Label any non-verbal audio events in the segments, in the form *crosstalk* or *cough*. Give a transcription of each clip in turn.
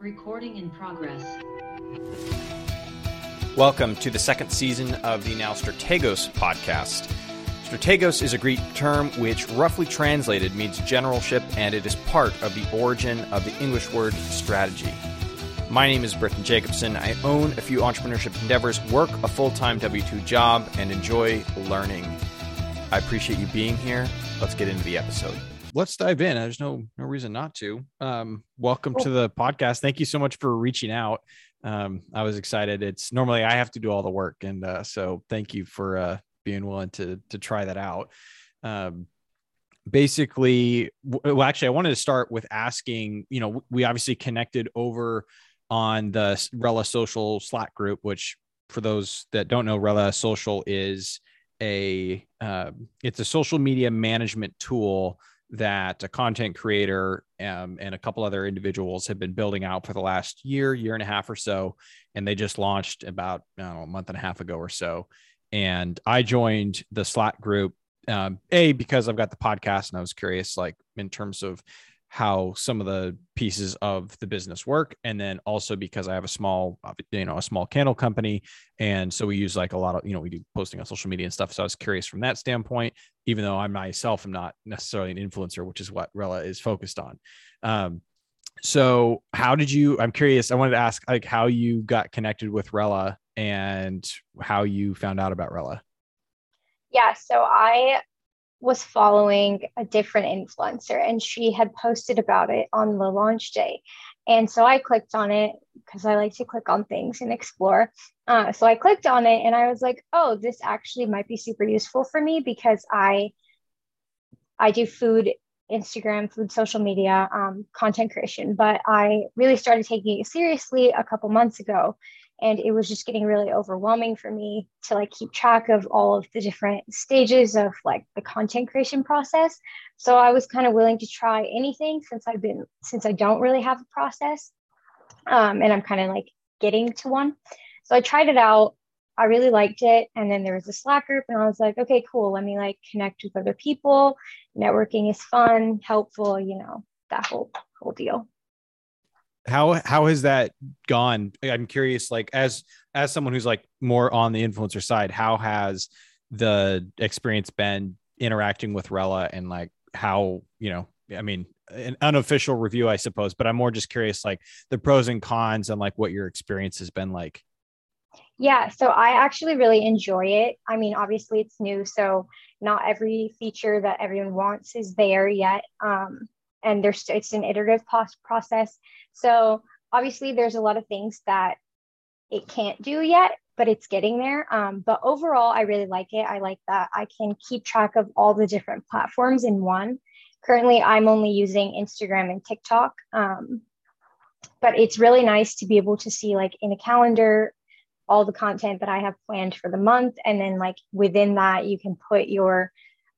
Recording in progress. Welcome to the second season of the now Strategos podcast. Strategos is a Greek term which, roughly translated, means generalship, and it is part of the origin of the English word strategy. My name is Britton Jacobson. I own a few entrepreneurship endeavors, work a full time W 2 job, and enjoy learning. I appreciate you being here. Let's get into the episode. Let's dive in. There's no no reason not to. Um, welcome to the podcast. Thank you so much for reaching out. Um, I was excited. It's normally I have to do all the work, and uh, so thank you for uh, being willing to to try that out. Um, basically, well, actually, I wanted to start with asking. You know, we obviously connected over on the Rella Social Slack group, which for those that don't know, Rella Social is a uh, it's a social media management tool that a content creator um, and a couple other individuals have been building out for the last year, year and a half or so, and they just launched about know a month and a half ago or so. And I joined the Slack group um, a because I've got the podcast and I was curious, like in terms of how some of the pieces of the business work and then also because i have a small you know a small candle company and so we use like a lot of you know we do posting on social media and stuff so i was curious from that standpoint even though i myself am not necessarily an influencer which is what rella is focused on um, so how did you i'm curious i wanted to ask like how you got connected with rella and how you found out about rella yeah so i was following a different influencer and she had posted about it on the launch day. And so I clicked on it because I like to click on things and explore. Uh, so I clicked on it and I was like, oh, this actually might be super useful for me because I I do food Instagram, food social media, um, content creation, but I really started taking it seriously a couple months ago and it was just getting really overwhelming for me to like keep track of all of the different stages of like the content creation process. So i was kind of willing to try anything since i've been since i don't really have a process um, and i'm kind of like getting to one. So i tried it out. I really liked it. And then there was a slack group and i was like okay cool. Let me like connect with other people. Networking is fun helpful you know that whole whole deal how how has that gone? I'm curious like as as someone who's like more on the influencer side how has the experience been interacting with rella and like how you know i mean an unofficial review i suppose but i'm more just curious like the pros and cons and like what your experience has been like. Yeah so i actually really enjoy it. I mean obviously it's new so not every feature that everyone wants is there yet. Um, and there's it's an iterative process. So obviously there's a lot of things that it can't do yet but it's getting there. Um, but overall i really like it. I like that i can keep track of all the different platforms in one. Currently i'm only using instagram and tiktok um, but it's really nice to be able to see like in a calendar all the content that i have planned for the month. And then like within that you can put your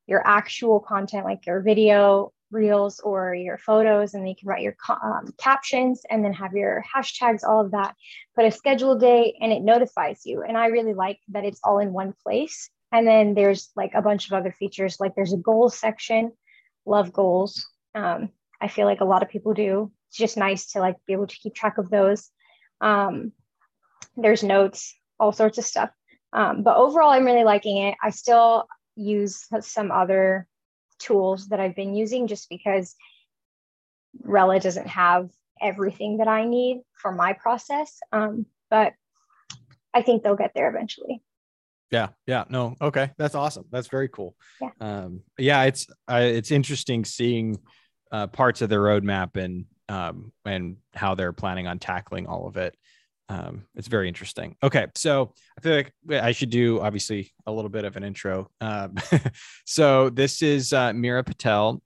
your actual content like your video reels or your photos and then you can write your um, captions and then have your hashtags all of that. Put a schedule date and it notifies you. And i really like that it's all in one place. And then there's like a bunch of other features like there's a goals section. Love goals. Um, i feel like a lot of people do. It's just nice to like be able to keep track of those. Um, there's notes all sorts of stuff. Um, but overall i'm really liking it. I still use some other tools that I've been using just because Rella doesn't have everything that I need for my process. Um, but I think they'll get there eventually. Yeah. Yeah. No. Okay. That's awesome. That's very cool. Yeah. Um, yeah. It's, uh, it's interesting seeing, uh, parts of the roadmap and, um, and how they're planning on tackling all of it um, it's very interesting. Okay, so I feel like I should do obviously a little bit of an intro. Um, *laughs* so this is uh, Mira Patel.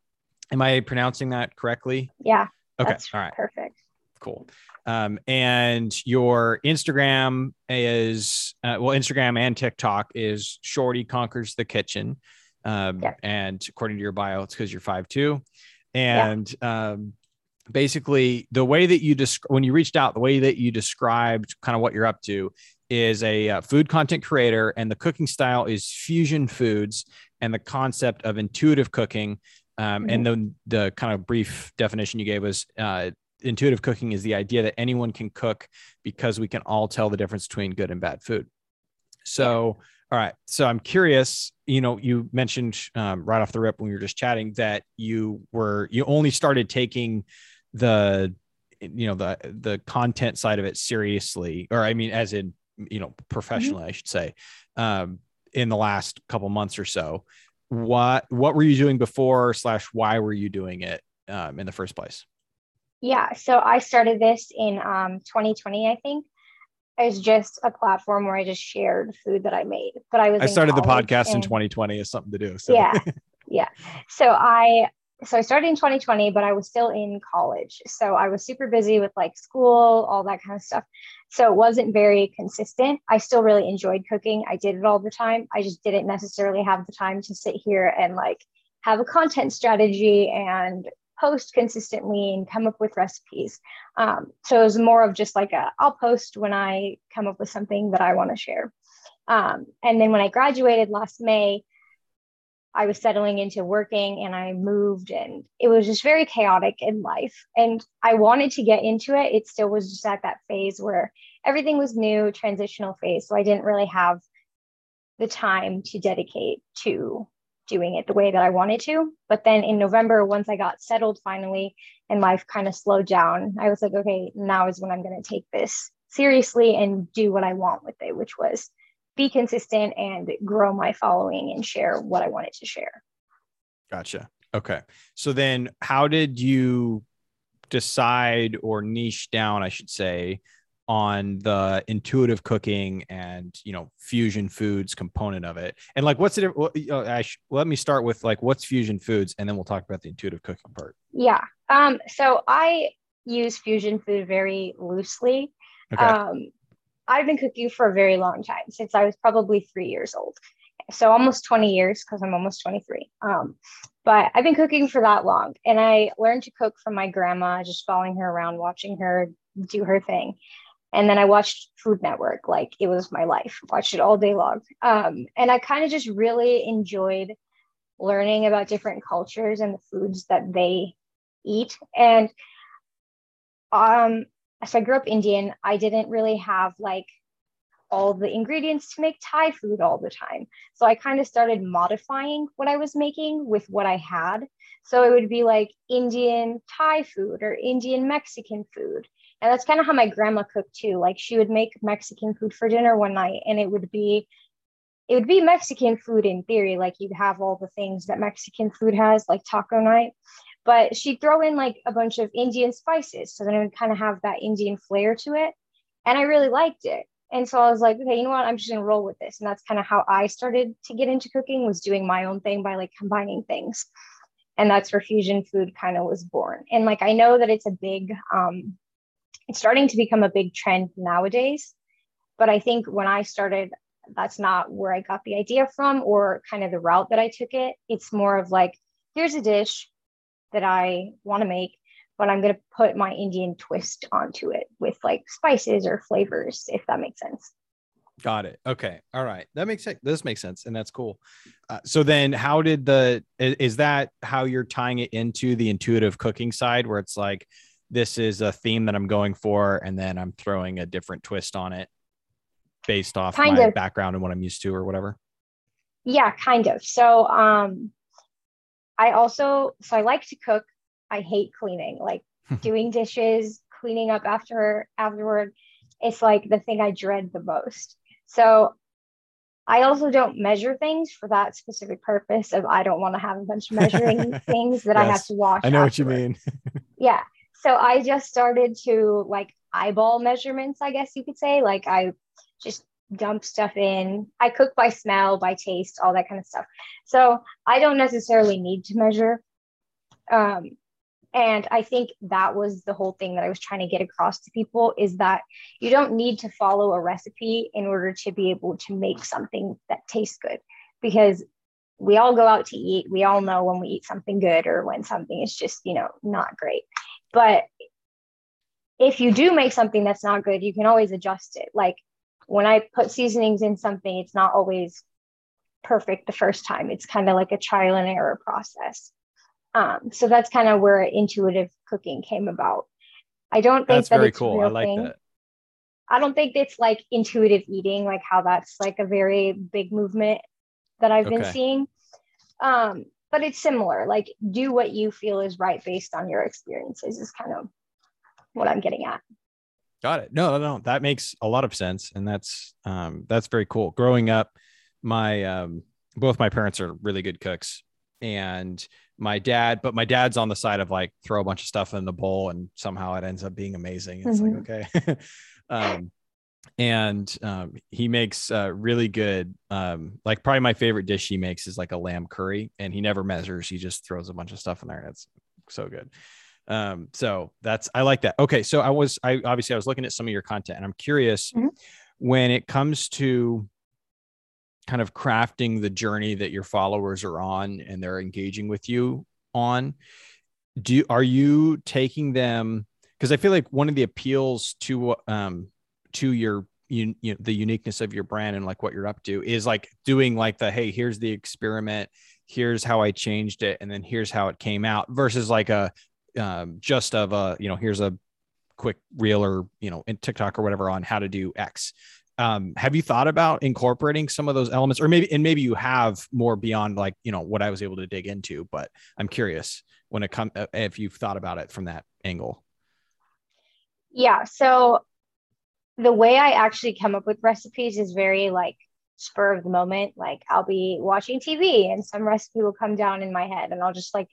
Am I pronouncing that correctly? Yeah. Okay. All right. Perfect. Cool. Um, and your Instagram is uh, well, Instagram and TikTok is Shorty conquers the kitchen. Um, yeah. And according to your bio, it's because you're five two. And yeah. um, basically the way that you describe when you reached out the way that you described kind of what you're up to is a uh, food content creator and the cooking style is fusion foods and the concept of intuitive cooking um, mm-hmm. and then the kind of brief definition you gave was uh, intuitive cooking is the idea that anyone can cook because we can all tell the difference between good and bad food. So, all right. So I'm curious. You know, you mentioned um, right off the rip when we were just chatting that you were you only started taking the you know the the content side of it seriously, or I mean, as in you know professionally, mm-hmm. I should say, um, in the last couple months or so. What what were you doing before? Slash, why were you doing it um, in the first place? Yeah, so I started this in um, 2020, I think. It's just a platform where I just shared food that I made. But I was I started the podcast in 2020 as something to do. So yeah, yeah. So I so I started in 2020, but I was still in college. So I was super busy with like school, all that kind of stuff. So it wasn't very consistent. I still really enjoyed cooking. I did it all the time. I just didn't necessarily have the time to sit here and like have a content strategy and post consistently and come up with recipes. Um, so it was more of just like a I'll post when I come up with something that I want to share. Um, and then when I graduated last May, I was settling into working and I moved and it was just very chaotic in life. And I wanted to get into it. It still was just at that phase where everything was new, transitional phase. So I didn't really have the time to dedicate to doing it the way that I wanted to. But then in November, once I got settled finally and life kind of slowed down, I was like, okay, now is when I'm going to take this seriously and do what I want with it, which was be consistent and grow my following and share what I wanted to share. Gotcha. Okay. So then how did you decide or niche down, I should say, on the intuitive cooking and you know fusion foods component of it and like what's it sh- let me start with like what's fusion foods and then we'll talk about the intuitive cooking part yeah um so i use fusion food very loosely okay. um i've been cooking for a very long time since i was probably three years old so almost 20 years because i'm almost 23 um but i've been cooking for that long and i learned to cook from my grandma just following her around watching her do her thing and then I watched Food Network like it was my life. Watched it all day long, um, and I kind of just really enjoyed learning about different cultures and the foods that they eat. And um, so I grew up Indian. I didn't really have like all the ingredients to make Thai food all the time. So I kind of started modifying what I was making with what I had. So it would be like Indian Thai food or Indian Mexican food. And that's kind of how my grandma cooked too. Like she would make Mexican food for dinner one night and it would be it would be Mexican food in theory, like you'd have all the things that Mexican food has, like taco night. But she'd throw in like a bunch of Indian spices. So then it would kind of have that Indian flair to it. And I really liked it. And so I was like, okay, you know what? I'm just gonna roll with this. And that's kind of how I started to get into cooking was doing my own thing by like combining things. And that's where fusion food kind of was born. And like I know that it's a big um it's starting to become a big trend nowadays. But I think when I started, that's not where I got the idea from or kind of the route that I took it. It's more of like, here's a dish that I want to make, but I'm going to put my Indian twist onto it with like spices or flavors, if that makes sense. Got it. Okay. All right. That makes sense. This makes sense. And that's cool. Uh, so then how did the, is that how you're tying it into the intuitive cooking side where it's like, this is a theme that I'm going for, and then I'm throwing a different twist on it based off kind my of. background and what I'm used to or whatever. Yeah, kind of. So um I also so I like to cook. I hate cleaning, like *laughs* doing dishes, cleaning up after afterward. It's like the thing I dread the most. So I also don't measure things for that specific purpose of I don't want to have a bunch of measuring *laughs* things that yes, I have to wash. I know afterward. what you mean. *laughs* yeah so I just started to like eyeball measurements, I guess you could say. Like I just dump stuff in. I cook by smell, by taste, all that kind of stuff. So I don't necessarily need to measure. Um, and I think that was the whole thing that I was trying to get across to people is that you don't need to follow a recipe in order to be able to make something that tastes good because we all go out to eat. We all know when we eat something good or when something is just, you know, not great. But if you do make something that's not good, you can always adjust it. Like when I put seasonings in something, it's not always perfect the first time. It's kind of like a trial and error process. Um, so that's kind of where intuitive cooking came about. I don't think that's that very it's cool. I like thing. that. I don't think it's like intuitive eating, like how that's like a very big movement that I've been seeing. Um, but it's similar. Like do what you feel is right based on your experiences is kind of what I'm getting at. Got it. No, no, no. That makes a lot of sense, and that's um, that's very cool. Growing up, my um, both my parents are really good cooks, and my dad, but my dad's on the side of like throw a bunch of stuff in the bowl, and somehow it ends up being amazing. It's like okay, *laughs* um, and um, he makes uh, really good. Um, like probably my favorite dish he makes is like a lamb curry, and he never measures. He just throws a bunch of stuff in there, and it's so good um so that's i like that okay so i was i obviously i was looking at some of your content and i'm curious Mhm. when it comes to kind of crafting the journey that your followers are on and they're engaging with you on do are you taking them because i feel like one of the appeals to um to your you, you know, the uniqueness of your brand and like what you're up to is like doing like the hey here's the experiment here's how i changed it and then here's how it came out versus like a um, just of a you know here's a quick reel or you know in tiktok or whatever on how to do x um, have you thought about incorporating some of those elements or maybe and maybe you have more beyond like you know what i was able to dig into but i'm curious when it comes if you've thought about it from that angle Yeah. So the way I actually come up with recipes is very like spur of the moment. Like I'll be watching TV and some recipe will come down in my head and I'll just like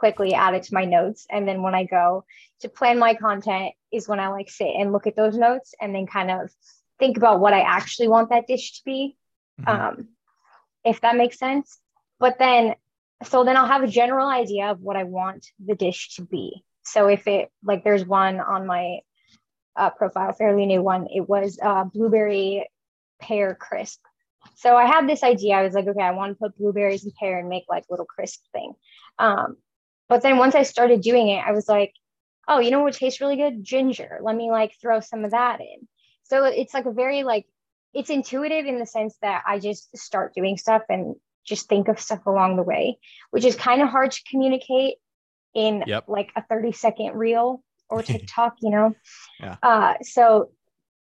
quickly add it to my notes. And then when I go to plan my content is when I like sit and look at those notes and then kind of think about what I actually want that dish to be. Mhm. Um, if that makes sense. But then, so then I'll have a general idea of what I want the dish to be. So if it like there's one on my uh, profile, fairly new one, it was uh, blueberry pear crisp. So I had this idea. I was like, okay, I want to put blueberries and pear and make like little crisp thing. Um, but then once I started doing it, I was like, oh, you know what tastes really good? Ginger. Let me like throw some of that in. So it's like a very like it's intuitive in the sense that I just start doing stuff and just think of stuff along the way, which is kind of hard to communicate in Yep. like a 30 second reel or *laughs* TikTok, you know? Yeah. Uh, so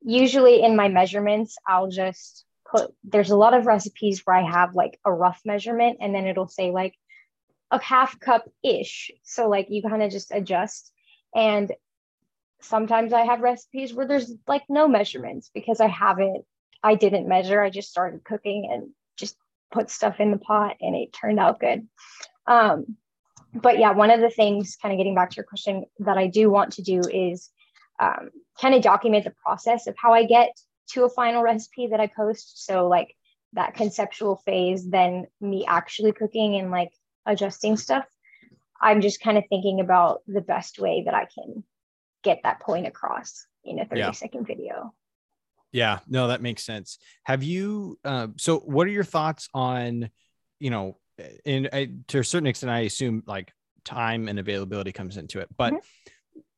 usually in my measurements, I'll just put, there's a lot of recipes where I have like a rough measurement and then it'll say like a half cup ish. So like you kind of just adjust. And sometimes I have recipes where there's like no measurements because I haven't, I didn't measure. I just started cooking and just put stuff in the pot and it turned out good. Um, but yeah, one of the things, kind of getting back to your question, that I do want to do is um, kind of document the process of how I get to a final recipe that I post. So, like that conceptual phase, then me actually cooking and like adjusting stuff. I'm just kind of thinking about the best way that I can get that point across in a 30 Yeah. second video. Yeah, no, that makes sense. Have you? Uh, so, what are your thoughts on, you know, in I, to a certain extent, I assume like time and availability comes into it, but.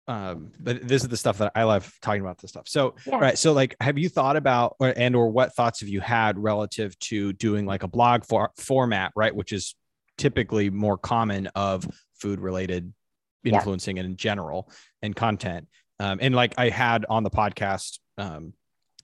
Um, but this is the stuff that I love talking about this stuff. So, Yeah. right. So, like, have you thought about, or, and or what thoughts have you had relative to doing like a blog for, format, right? Which is typically more common of food related Yeah. influencing in general and content. Um, and like I had on the podcast, um,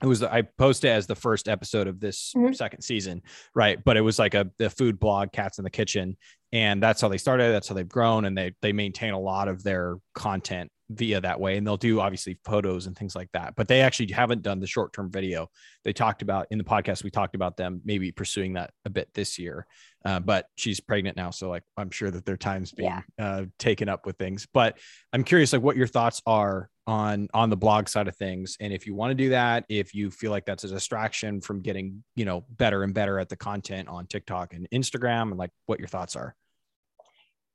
it was I posted as the first episode of this Mhm. second season, right? But it was like a the food blog, Cats in the Kitchen, and that's how they started. That's how they've grown, and they they maintain a lot of their content via that way. And they'll do obviously photos and things like that, but they actually haven't done the short term video. They talked about in the podcast. We talked about them maybe pursuing that a bit this year, uh, but she's pregnant now, so like I'm sure that their time's being uh, taken up with things. But I'm curious, like what your thoughts are on on the blog side of things, and if you want to do that, if you feel like that's a distraction from getting you know better and better at the content on TikTok and Instagram, and like what your thoughts are.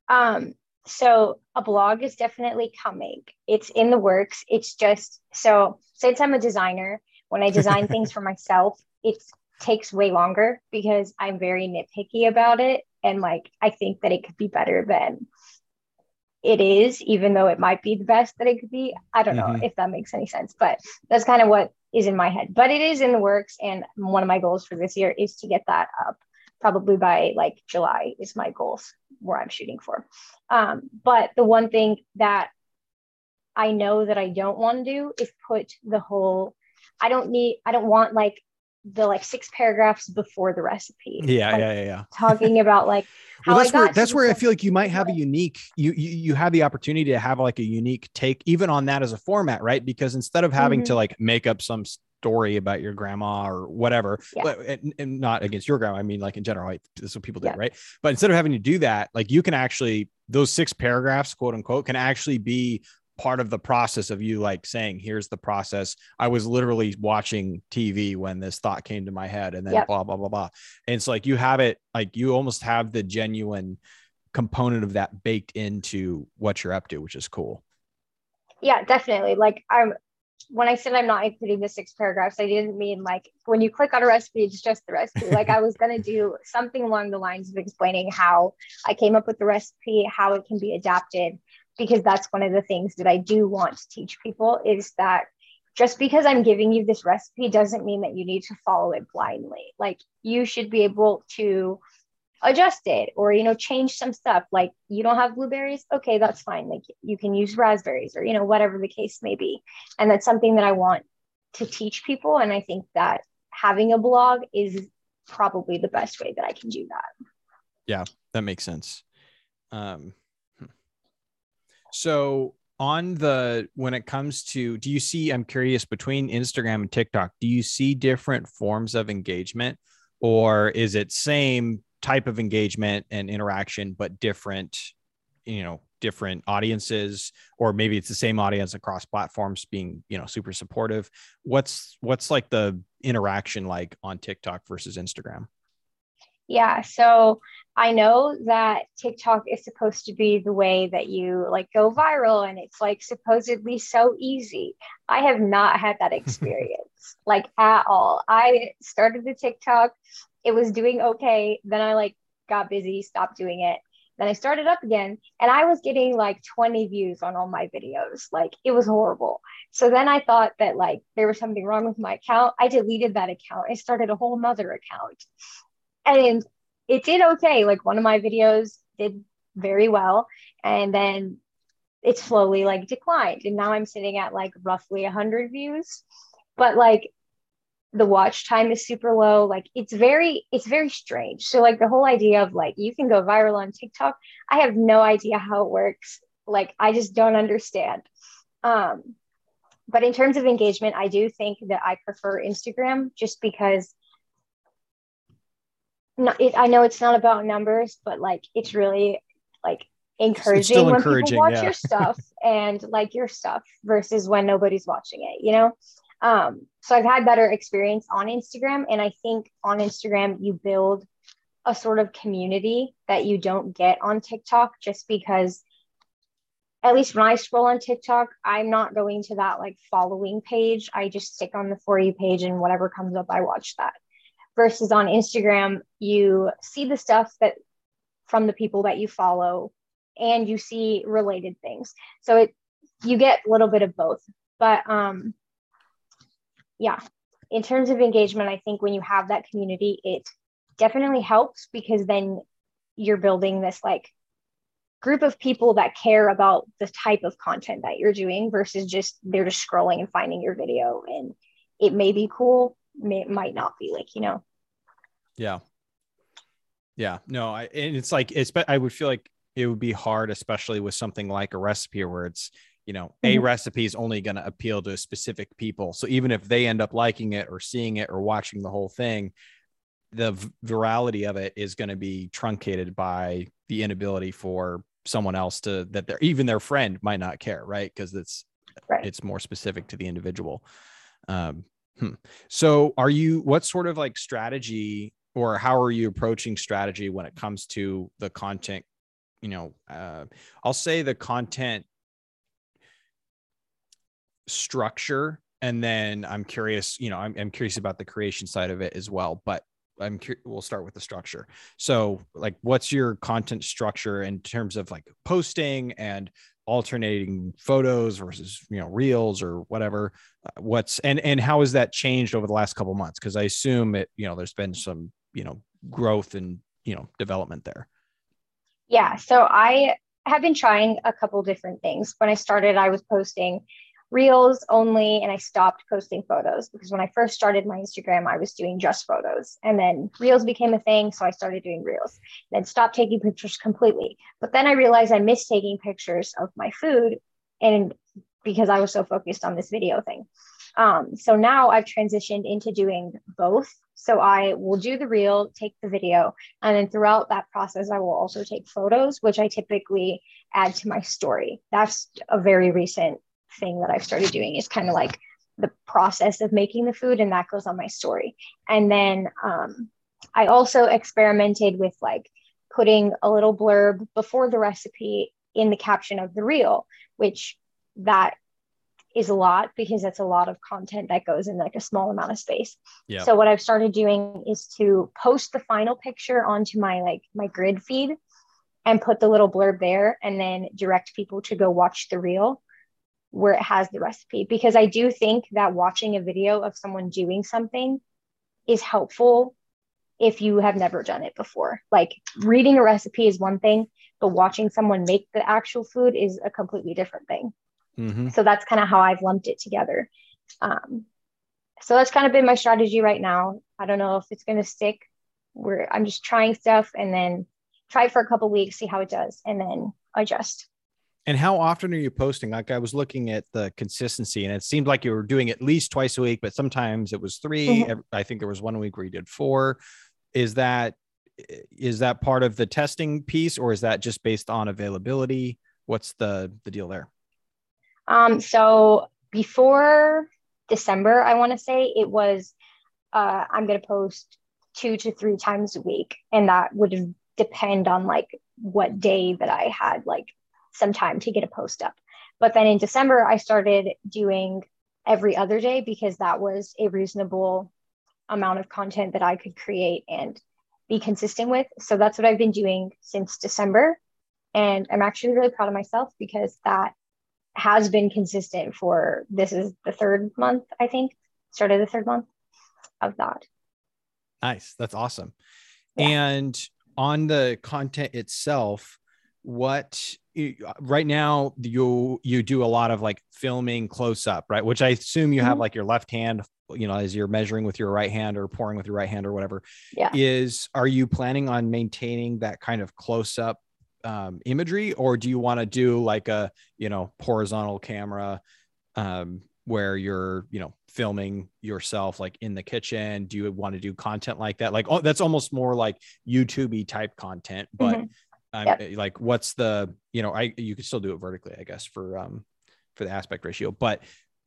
Um, so a blog is definitely coming. It's in the works. It's just so since I'm a designer, when I design *laughs* things for myself, it takes way longer because I'm very nitpicky about it. And like I think that it could be better than it is, even though it might be the best that it could be. I don't know Mhm. if that makes any sense, but that's kind of what is in my head. But it is in the works. And one of my goals for this year is to get that up probably by like July is my goals where I'm shooting for. Um, but the one thing that I know that I don't want to do is put the whole I don't need I don't want like the like six paragraphs before the recipe. Yeah, like, yeah, yeah, yeah. Talking about like *laughs* well, that's where that's where I feel like you might have a unique you, you you have the opportunity to have like a unique take even on that as a format, right? Because instead of having mm-hmm. to like make up some story about your grandma or whatever, yeah. but and, and, not against your grandma, I mean like in general, like, this is what people do, yeah. right? But instead of having to do that, like you can actually those six paragraphs, quote unquote, can actually be part of the process of you like saying here's the process i was literally watching tv when this thought came to my head and then yep. blah blah blah blah and it's like you have it like you almost have the genuine component of that baked into what you're up to which is cool yeah definitely like i'm when i said i'm not including the six paragraphs i didn't mean like when you click on a recipe it's just the recipe *laughs* like i was going to do something along the lines of explaining how i came up with the recipe how it can be adapted because that's one of the things that I do want to teach people is that just because I'm giving you this recipe doesn't mean that you need to follow it blindly. Like you should be able to adjust it or you know change some stuff like you don't have blueberries? Okay that's fine. Like you can use raspberries or you know whatever the case may be. And that's something that i want to teach people. And i think that having a blog is probably the best way that i can do that. Yeah that makes sense. Um so on the when it comes to do you see i'm curious between instagram and tiktok do you see different forms of engagement? Or is it same type of engagement and interaction but different you know different audiences or maybe it's the same audience across platforms being you know super supportive what's what's like the interaction like on tiktok versus instagram yeah so I know that TikTok is supposed to be the way that you like go viral and it's like supposedly so easy. I have not had that *laughs* experience like at all. I started the TikTok, it was doing okay. Then I like got busy, stopped doing it. Then I started up again and I was getting like 20 views on all my videos. Like it was horrible. So then I thought that like there was something wrong with my account. I deleted that account. I started a whole nother account. And it did okay. Like one of my videos did very well. And then it slowly like declined. And now I'm sitting at like roughly 100 views. But like the watch time is super low. Like it's very, it's very strange. So like the whole idea of like you can go viral on TikTok, I have no idea how it works. Like I just don't understand. Um, but in terms of engagement, I do think that I prefer Instagram just because not, it, I know it's not about numbers, but like it's really like encouraging when encouraging, people watch yeah. your stuff *laughs* and like your stuff versus when nobody's watching it, you know? Um, so I've had better experience on Instagram. And I think on Instagram, you build a sort of community that you don't get on TikTok just because at least when I scroll on TikTok, I'm not going to that like following page. I just stick on the For You page and whatever comes up, I watch that versus on Instagram, you see the stuff that from the people that you follow and you see related things. So it you get a little bit of both. But um yeah, in terms of engagement, I think when you have that community, it definitely helps because then you're building this like group of people that care about the type of content that you're doing versus just they're just scrolling and finding your video and it may be cool may, might not be like you know yeah. Yeah. No, I, and it's like, it's, but I would feel like it would be hard, especially with something like a recipe where it's, you know, mm-hmm. a recipe is only going to appeal to specific people. So even if they end up liking it or seeing it or watching the whole thing, the virality of it is going to be truncated by the inability for someone else to that they're even their friend might not care, right? Because it's right. it's more specific to the individual. Um, hmm. So, are you what sort of like strategy or how are you approaching strategy when it comes to the content you know uh, i'll say the content structure. And then i'm curious you know I'm, I'm curious about the creation side of it as well but i'm curious we'll start with the structure. So like what's your content structure in terms of like posting and alternating photos versus you know reels or whatever? Uh, what's and and how has that changed over the last couple months? Because i assume it you know there's been some you know growth and you know development there. Yeah. So i have been trying a couple different things. When I started, I was posting reels only and I stopped posting photos because when I first started my Instagram, I was doing just photos. And then reels became a thing. So I started doing reels, then stopped taking pictures completely. But then I realized I missed taking pictures of my food and because I was so focused on this video thing. Um, so now I've transitioned into doing both. So I will do the reel, take the video, and then throughout that process, I will also take photos, which I typically add to my story. That's a very recent thing that I've started doing is kind of like the process of making the food, and that goes on my story. And then um, I also experimented with like putting a little blurb before the recipe in the caption of the reel, which that is a lot because that's a lot of content that goes in like a small amount of space. Yep. So what I've started doing is to post the final picture onto my like my grid feed and put the little blurb there and then direct people to go watch the reel where it has the recipe because I do think that watching a video of someone doing something is helpful if you have never done it before. Like reading a recipe is one thing, but watching someone make the actual food is a completely different thing. Mm-hmm. So that's kind of how I've lumped it together. Um, so that's kind of been my strategy right now. I don't know if it's going to stick. Where I'm just trying stuff and then try for a couple weeks, see how it does, and then adjust. And how often are you posting? Like I was looking at the consistency, and it seemed like you were doing at least twice a week, but sometimes it was 3 mm-hmm. I think there was one week where you did four. Is that is that part of the testing piece, or is that just based on availability? What's the the deal there? Um, so before December, I want to say it was uh, I'm going to post two to three times a week, and that would depend on like what day that I had like some time to get a post up. But then in December, I started doing every other day because that was a reasonable amount of content that I could create and be consistent with. So that's what I've been doing since December. And I'm actually really proud of myself because that has been consistent for this is the third month, I think, started the third month of that. Nice. That's awesome. Yeah. And on the content itself, what right now you you do a lot of like filming close up, right? Which I assume you mm-hmm. have like your left hand, you know, as you're measuring with your right hand or pouring with your right hand or whatever. Yeah. Is are you planning on maintaining that kind of close up um, imagery, or do you want to do like a you know horizontal camera um, where you're you know filming yourself like in the kitchen? Do you want to do content like that? Like oh, that's almost more like YouTubey type content, but. Mm-hmm. Yep. like what's the you know i you could still do it vertically i guess for um for the aspect ratio but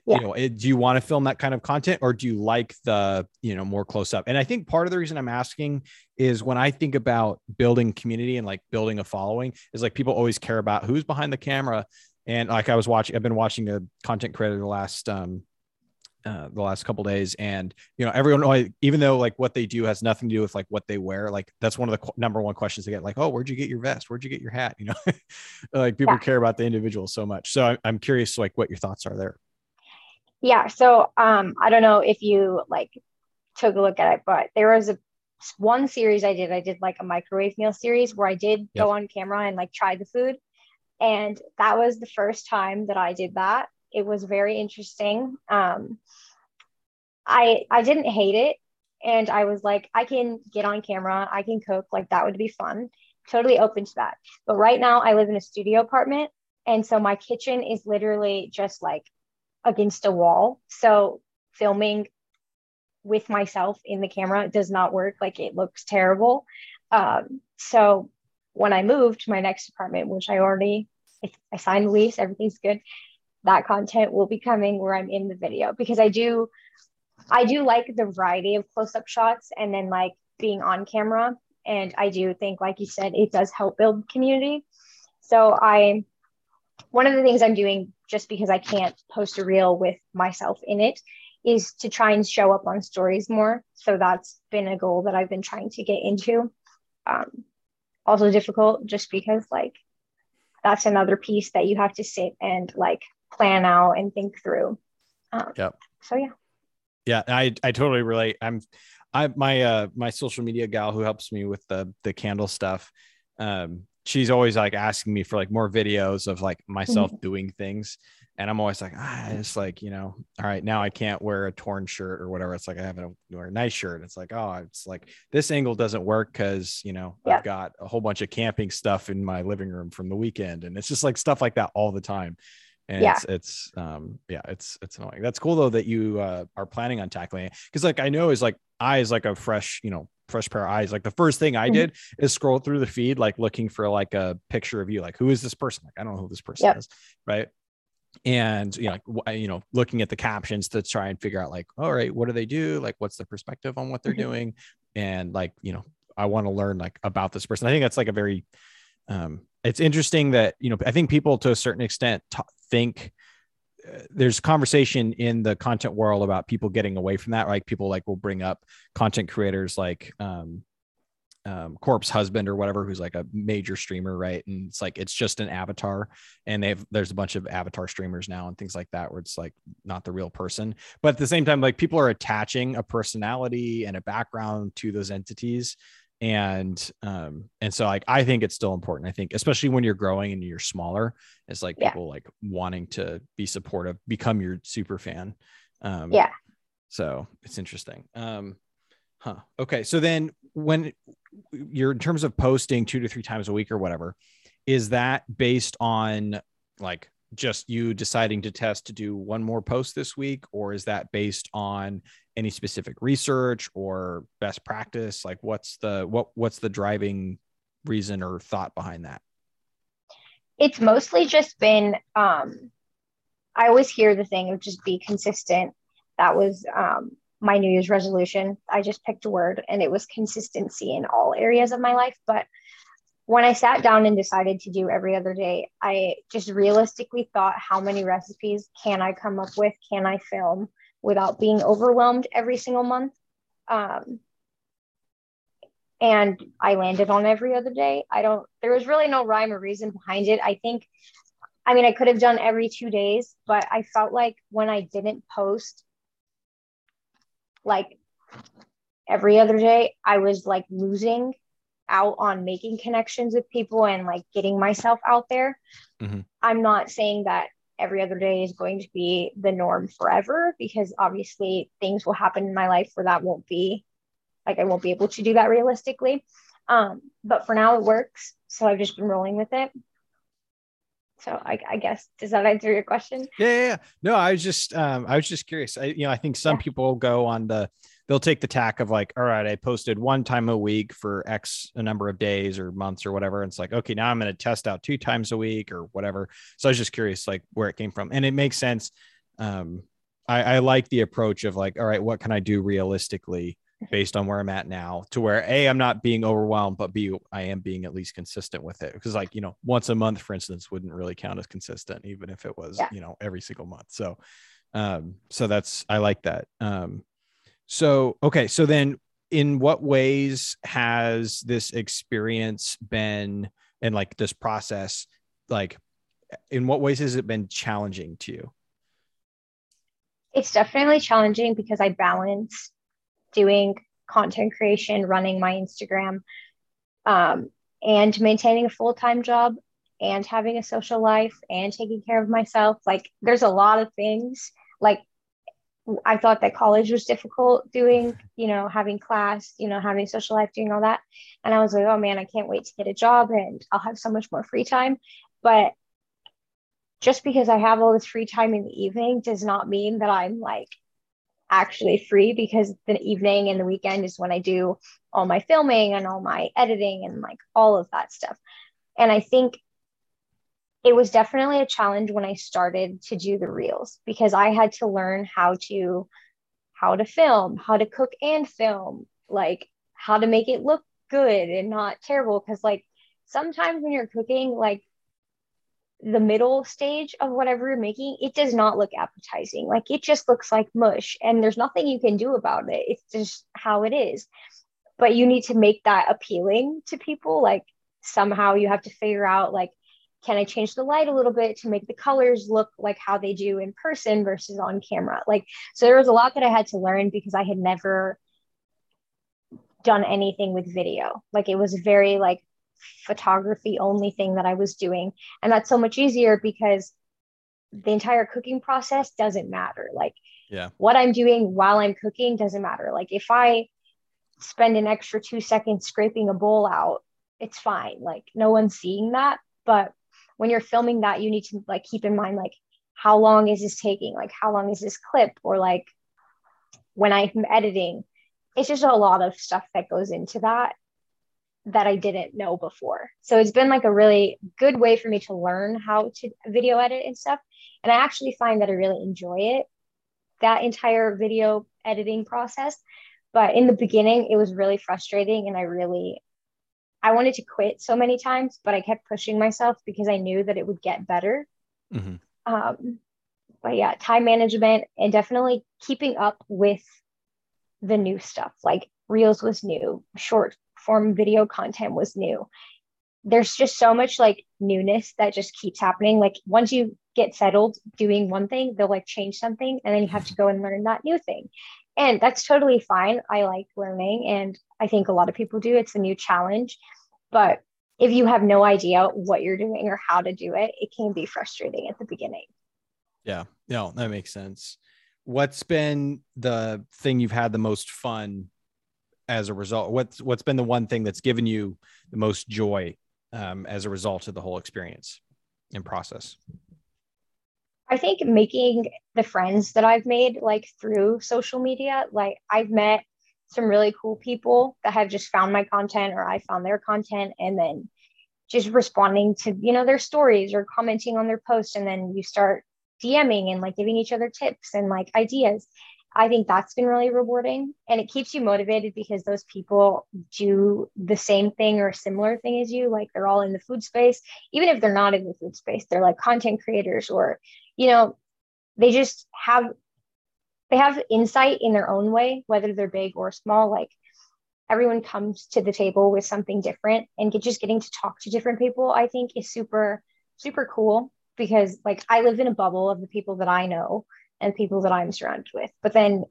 yeah. you know eh, do you want to film that kind of content or do you like the you know more close up and i think part of the reason i'm asking is when i think about building community and like building a following is like people always care about who's behind the camera and like i was watching i've been watching a content creator the last um uh, the last couple days and you know everyone even though like what they do has nothing to do with like what they wear like that's one of the qu- number one questions they get like oh where'd you get your vest where'd you get your hat *laughs* you know like people yeah. care about the individual so much so I, i'm curious like what your thoughts are there yeah. So um, I don't know if you like took a look at it, but there was a one series I did. I did like a microwave meal series where I did yep. go on camera and like try the food, and that was the first time that I did that. It was very interesting. Um, I I didn't hate it, and I was like, I can get on camera, I can cook, like that would be fun. Totally open to that. But right now, I live in a studio apartment, and so my kitchen is literally just like against a wall. So filming with myself in the camera does not work. Like it looks terrible. Um, so when I moved to my next apartment, which I already I signed the lease, everything's good. That content will be coming where I'm in the video because I do I do like the variety of close-up shots and then like being on camera. And I do think, like you said, it does help build community. So I one of the things I'm doing just because I can't post a reel with myself in it is to try and show up on stories more. So that's been a goal that I've been trying to get into. Um, also difficult just because like that's another piece that you have to sit and like plan out and think through. Um, yeah. So yeah. Yeah, I I totally relate. I'm I my uh my social media gal who helps me with the the candle stuff um she's always like asking me for like more videos of like myself Mm-hmm. doing things. And I'm always like, ah, it's like, you know, all right, now I can't wear a torn shirt or whatever. It's like I have to wear a nice shirt. It's like, oh, it's like this angle doesn't work because, you know, Yeah. I've got a whole bunch of camping stuff in my living room from the weekend. And it's just like stuff like that all the time. And Yeah. it's, it's, um, yeah, it's, it's annoying. That's cool though that you uh, are planning on tackling it. Cause like I know is like eyes, like a fresh, you know, fresh pair of eyes. Like the first thing I Mhm. did is scroll through the feed, like looking for like a picture of you, like who is this person? Like I don't know who this person Yep. is, right? And you know, like you know, looking at the captions to try and figure out like, all right, what do they do? Like, what's the perspective on what they're Mhm. doing? And like, you know, I want to learn like about this person. I think that's like a very, um, it's interesting that you know, I think people to a certain extent t- think uh, there's conversation in the content world about people getting away from that. Like people like will bring up content creators like um, um, Corpse Husband or whatever, who's like a major streamer, right? And it's like it's just an avatar, and they've there's a bunch of avatar streamers now and things like that where it's like not the real person. But at the same time, like people are attaching a personality and a background to those entities. And um, and so like I think it's still important. I think especially when you're growing and you're smaller, it's like Yeah. people like wanting to be supportive, become your super fan. Um, Yeah. So it's interesting. Um, huh. Okay. So then when you're in terms of posting two to three times a week or whatever, is that based on like just you deciding to test to do one more post this week, or is that based on any specific research or best practice? Like what's the what what's the driving reason or thought behind that? it's mostly just been um i always hear the thing of just be consistent. That was um my new year's resolution. I just picked a word and it was consistency in all areas of my life. But when i sat down and decided to do every other day i just realistically thought how many recipes can i come up with? Can i film without being overwhelmed every single month um and I landed on every other day. I don't, there was really no rhyme or reason behind it. I think, I mean, I could have done every two days, but I felt like when I didn't post like every other day, I was like losing out on making connections with people and like getting myself out there. Mhm. I'm not saying that every other day is going to be the norm forever because obviously things will happen in my life where that won't be like I won't be able to do that realistically. Um, but for now it works. So I've just been rolling with it. So I, I guess does that answer your question? Yeah, yeah, yeah. No, I was just um I was just curious. I you know, I think some Yeah. people go on the they'll take the tack of like, all right, I posted one time a week for X a number of days or months or whatever. And it's like, okay, now I'm gonna test out two times a week or whatever. So I was just curious like where it came from. And it makes sense. Um I, I like the approach of like, all right, what can I do realistically based on where I'm at now to where A, I'm not being overwhelmed, but B, I am being at least consistent with it. Because like, you know, once a month, for instance, wouldn't really count as consistent, even if it was, Yeah. you know, every single month. So um, so that's I like that. Um, so okay, so then in what ways has this experience been and like this process, like in what ways has it been challenging to you? It's definitely challenging because I balance doing content creation, running my Instagram, um, and maintaining a full time job and having a social life and taking care of myself. Like, there's a lot of things. Like, I thought that college was difficult doing, you know, having class, you know, having social life, doing all that. And I was like, oh man, I can't wait to get a job and I'll have so much more free time. But just because I have all this free time in the evening does not mean that I'm like actually free because the evening and the weekend is when I do all my filming and all my editing and like all of that stuff. And I think it was definitely a challenge when I started to do the reels because I had to learn how to how to film, how to cook and film, like how to make it look good and not terrible cuz like sometimes when you're cooking like the middle stage of whatever you're making, it does not look appetizing. Like it just looks like mush and there's nothing you can do about it. It's just how it is. But you need to make that appealing to people. Like somehow you have to figure out like can I change the light a little bit to make the colors look like how they do in person versus on camera? Like, so there was a lot that I had to learn because I had never done anything with video. Like, it was very like photography only thing that I was doing. And that's so much easier because the entire cooking process doesn't matter. Like, yeah, what I'm doing while I'm cooking doesn't matter. Like, if I spend an extra two seconds scraping a bowl out, it's fine. Like, no one's seeing that. But when you're filming that, you need to like keep in mind, like, how long is this taking? Like, how long is this clip? Or like, when I'm editing, it's just a lot of stuff that goes into that that I didn't know before. So it's been like a really good way for me to learn how to video edit and stuff. And I actually find that I really enjoy it, that entire video editing process. But in the beginning, it was really frustrating. And I really, I wanted to quit so many times, but I kept pushing myself because I knew that it would get better. Mm-hmm. Um, but yeah, time management and definitely keeping up with the new stuff. Like Reels was new, short form video content was new. There's just so much like newness that just keeps happening. Like once you get settled doing one thing, they'll like change something and then you have to go and learn that new thing. And that's totally fine. I like learning and I think a lot of people do. It's a new challenge. But if you have no idea what you're doing or how to do it, it can be frustrating at the beginning. Yeah, no, that makes sense. What's been the thing you've had the most fun as a result? What's what's been the one thing that's given you the most joy um, as a result of the whole experience and process? I think making the friends that I've made like through social media, like I've met some really cool people that have just found my content or I found their content and then just responding to you know their stories or commenting on their posts and then you start DMing and like giving each other tips and like ideas. I think that's been really rewarding and it keeps you motivated because those people do the same thing or similar thing as you. Like they're all in the food space, even if they're not in the food space, they're like content creators or, you know, they just have they have insight in their own way, whether they're big or small. Like everyone comes to the table with something different and just getting to talk to different people, I think is super, super cool because like I live in a bubble of the people that I know and people that I'm surrounded with. But then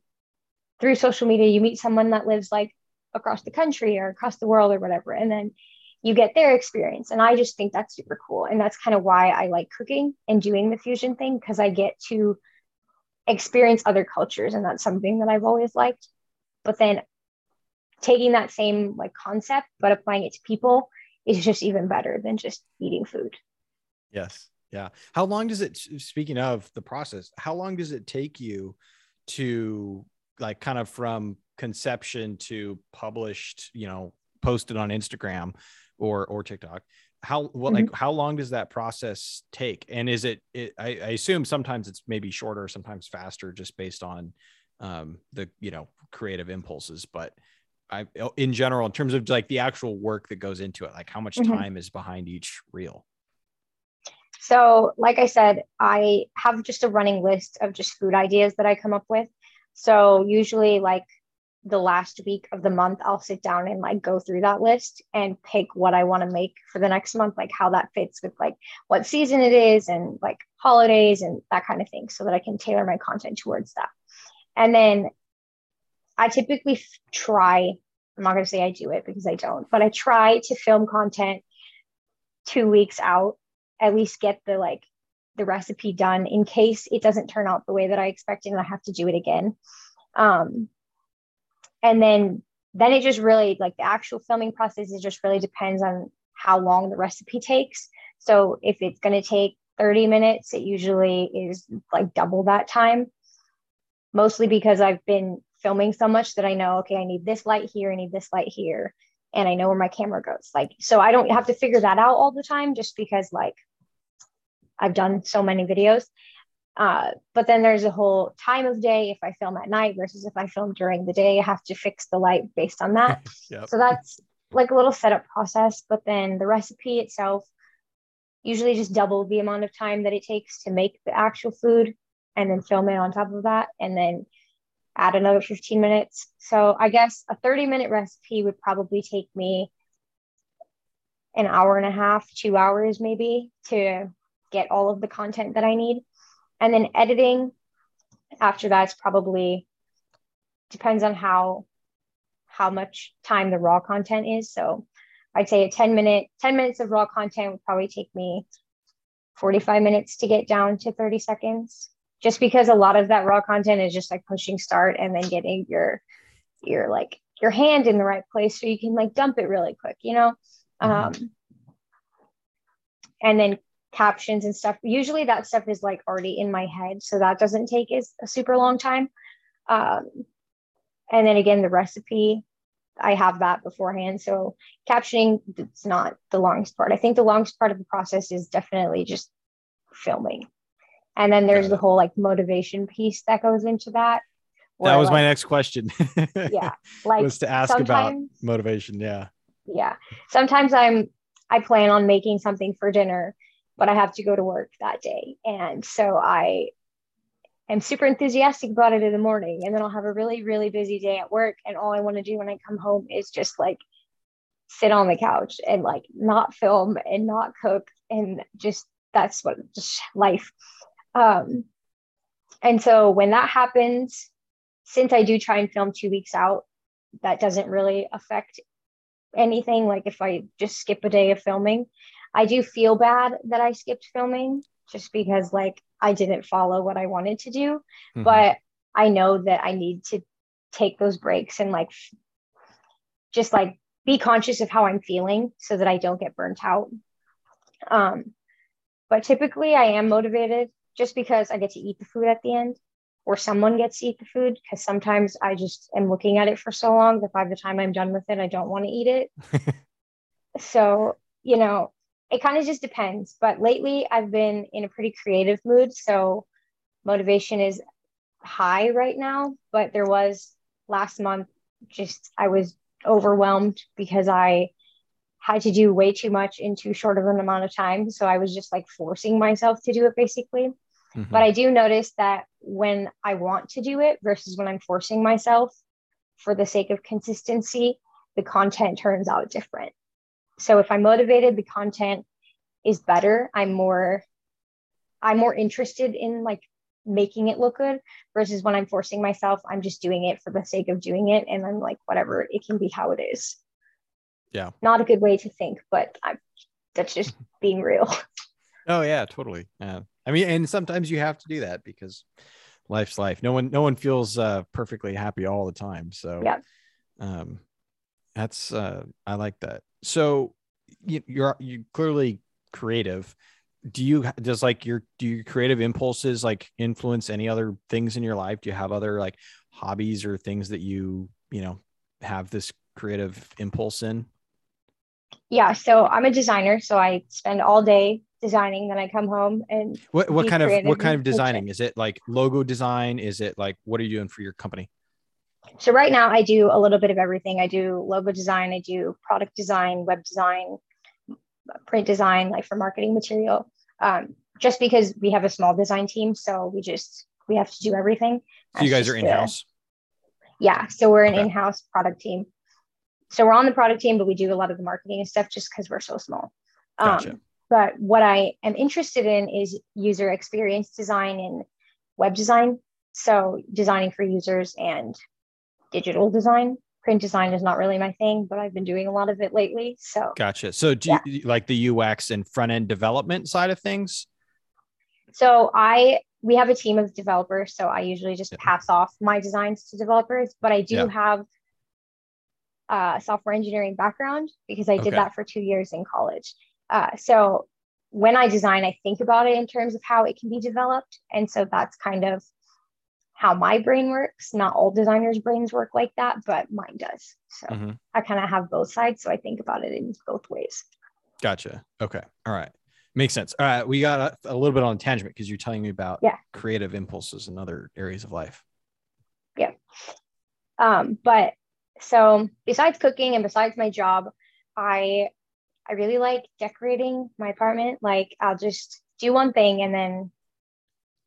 through social media, you meet someone that lives like across the country or across the world or whatever. And then you get their experience. And I just think that's super cool. And that's kind of why I like cooking and doing the fusion thing because I get to experience other cultures. And that's something that I've always liked. But then taking that same like concept, but applying it to people is just even better than just eating food. Yes. Yeah. How long does it, speaking of the process, how long does it take you to like kind of from conception to published, you know, posted on Instagram or, or TikTok? How, what, mm-hmm. like, how long does that process take? And is it, it I, I assume sometimes it's maybe shorter, sometimes faster, just based on um, the, you know, creative impulses, but I, in general, in terms of like the actual work that goes into it, like how much mm-hmm. time is behind each reel? So, like I said, I have just a running list of just food ideas that I come up with. So, usually, like the last week of the month, I'll sit down and like go through that list and pick what I want to make for the next month, like how that fits with like what season it is and like holidays and that kind of thing, so that I can tailor my content towards that. And then I typically f- try, I'm not going to say I do it because I don't, but I try to film content two weeks out at least get the like the recipe done in case it doesn't turn out the way that I expected and I have to do it again. Um, and then then it just really like the actual filming process it just really depends on how long the recipe takes. So if it's going to take 30 minutes, it usually is like double that time. Mostly because I've been filming so much that I know, okay, I need this light here, I need this light here, and I know where my camera goes. Like, so I don't have to figure that out all the time just because like I've done so many videos. Uh, but then there's a whole time of day if I film at night versus if I film during the day, I have to fix the light based on that. *laughs* yep. So that's like a little setup process. But then the recipe itself, usually just double the amount of time that it takes to make the actual food and then film it on top of that and then add another 15 minutes. So I guess a 30 minute recipe would probably take me an hour and a half, two hours maybe to get all of the content that I need. And then editing after that's probably depends on how how much time the raw content is. So I'd say a 10 minute, 10 minutes of raw content would probably take me 45 minutes to get down to 30 seconds. Just because a lot of that raw content is just like pushing start and then getting your your like your hand in the right place so you can like dump it really quick, you know? Mm-hmm. Um and then captions and stuff. Usually that stuff is like already in my head, so that doesn't take as a super long time. Um, and then again, the recipe, I have that beforehand. So captioning, it's not the longest part. I think the longest part of the process is definitely just filming. And then there's the whole like motivation piece that goes into that. That was like, my next question. yeah. *laughs* Like was to ask about motivation. Yeah. Yeah. Sometimes I'm I plan on making something for dinner, but I have to go to work that day. And so I am super enthusiastic about it in the morning. And then I'll have a really, really busy day at work. And all I want to do when I come home is just like sit on the couch and like not film and not cook. And just that's what just life. Um, and so when that happens, since I do try and film two weeks out, that doesn't really affect anything like if i just skip a day of filming i do feel bad that i skipped filming just because like i didn't follow what i wanted to do mm-hmm. but i know that i need to take those breaks and like just like be conscious of how i'm feeling so that i don't get burnt out um but typically i am motivated just because i get to eat the food at the end or someone gets to eat the food because sometimes I just am looking at it for so long that by the time I'm done with it, I don't want to eat it. *laughs* so, you know, it kind of just depends. But lately, I've been in a pretty creative mood. So, motivation is high right now. But there was last month, just I was overwhelmed because I had to do way too much in too short of an amount of time. So, I was just like forcing myself to do it basically. Mm-hmm. But I do notice that when I want to do it versus when I'm forcing myself for the sake of consistency, the content turns out different. So if I'm motivated, the content is better. I'm more I'm more interested in like making it look good versus when I'm forcing myself, I'm just doing it for the sake of doing it and I'm like whatever, it can be how it is. Yeah. Not a good way to think, but I'm that's just *laughs* being real. Oh yeah, totally. Yeah. I mean, and sometimes you have to do that because life's life. No one, no one feels uh, perfectly happy all the time. So yeah, um, that's uh, I like that. So you, you're you clearly creative. Do you does like your do your creative impulses like influence any other things in your life? Do you have other like hobbies or things that you you know have this creative impulse in? Yeah, so I'm a designer, so I spend all day designing then i come home and what, what kind of what kind of designing is it like logo design is it like what are you doing for your company so right now i do a little bit of everything i do logo design i do product design web design print design like for marketing material um, just because we have a small design team so we just we have to do everything so you guys are in-house yeah so we're an okay. in-house product team so we're on the product team but we do a lot of the marketing and stuff just because we're so small gotcha. Um, but what I am interested in is user experience design and web design. So designing for users and digital design. Print design is not really my thing, but I've been doing a lot of it lately. So gotcha. So do yeah. you like the UX and front end development side of things? So I we have a team of developers, so I usually just yeah. pass off my designs to developers, but I do yeah. have a software engineering background because I did okay. that for two years in college. Uh, so when I design, I think about it in terms of how it can be developed. And so that's kind of how my brain works. Not all designers' brains work like that, but mine does. So mm-hmm. I kind of have both sides. So I think about it in both ways. Gotcha. Okay. All right. Makes sense. All right. We got a, a little bit on tangent because you're telling me about yeah. creative impulses and other areas of life. Yeah. Um, but so besides cooking and besides my job, I I really like decorating my apartment. Like I'll just do one thing and then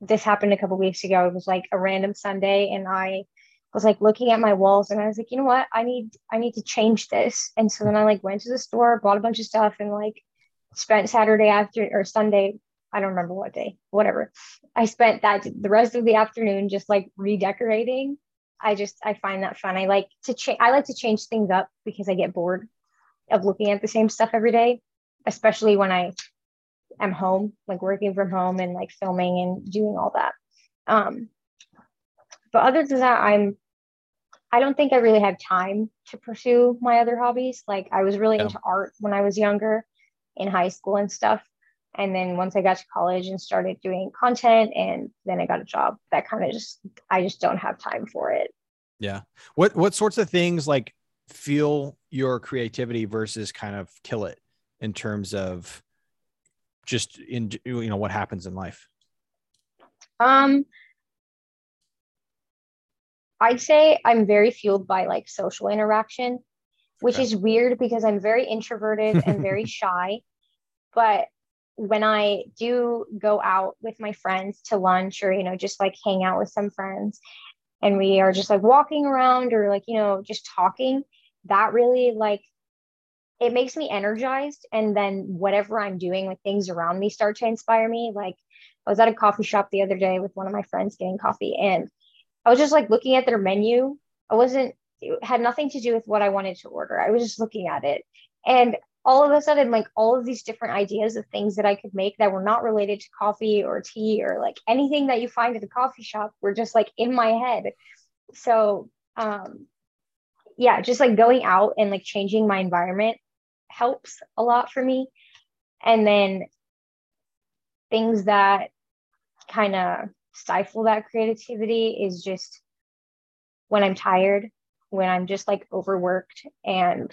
this happened a couple weeks ago. It was like a random Sunday and I was like looking at my walls and I was like, you know what? I need I need to change this. And so then I like went to the store, bought a bunch of stuff and like spent Saturday after or Sunday, I don't remember what day, whatever. I spent that the rest of the afternoon just like redecorating. I just I find that fun. I like to change I like to change things up because I get bored of looking at the same stuff every day, especially when I am home, like working from home and like filming and doing all that. Um, but other than that, I'm I don't think I really had time to pursue my other hobbies. Like I was really into art when I was younger in high school and stuff. And then once I got to college and started doing content and then I got a job, that kind of just I just don't have time for it. Yeah. What what sorts of things like fuel your creativity versus kind of kill it in terms of just in you know what happens in life? Um I'd say I'm very fueled by like social interaction, which okay. is weird because I'm very introverted and very *laughs* shy. But when I do go out with my friends to lunch or, you know, just like hang out with some friends and we are just like walking around or like, you know, just talking, that really like it makes me energized. And then whatever I'm doing, like things around me start to inspire me. Like I was at a coffee shop the other day with one of my friends getting coffee and I was just like looking at their menu. I wasn't, it had nothing to do with what I wanted to order. I was just looking at it. And all of a sudden, like all of these different ideas of things that I could make that were not related to coffee or tea or like anything that you find at a coffee shop were just like in my head. So, um, yeah, just like going out and like changing my environment helps a lot for me. And then things that kind of stifle that creativity is just when I'm tired, when I'm just like overworked and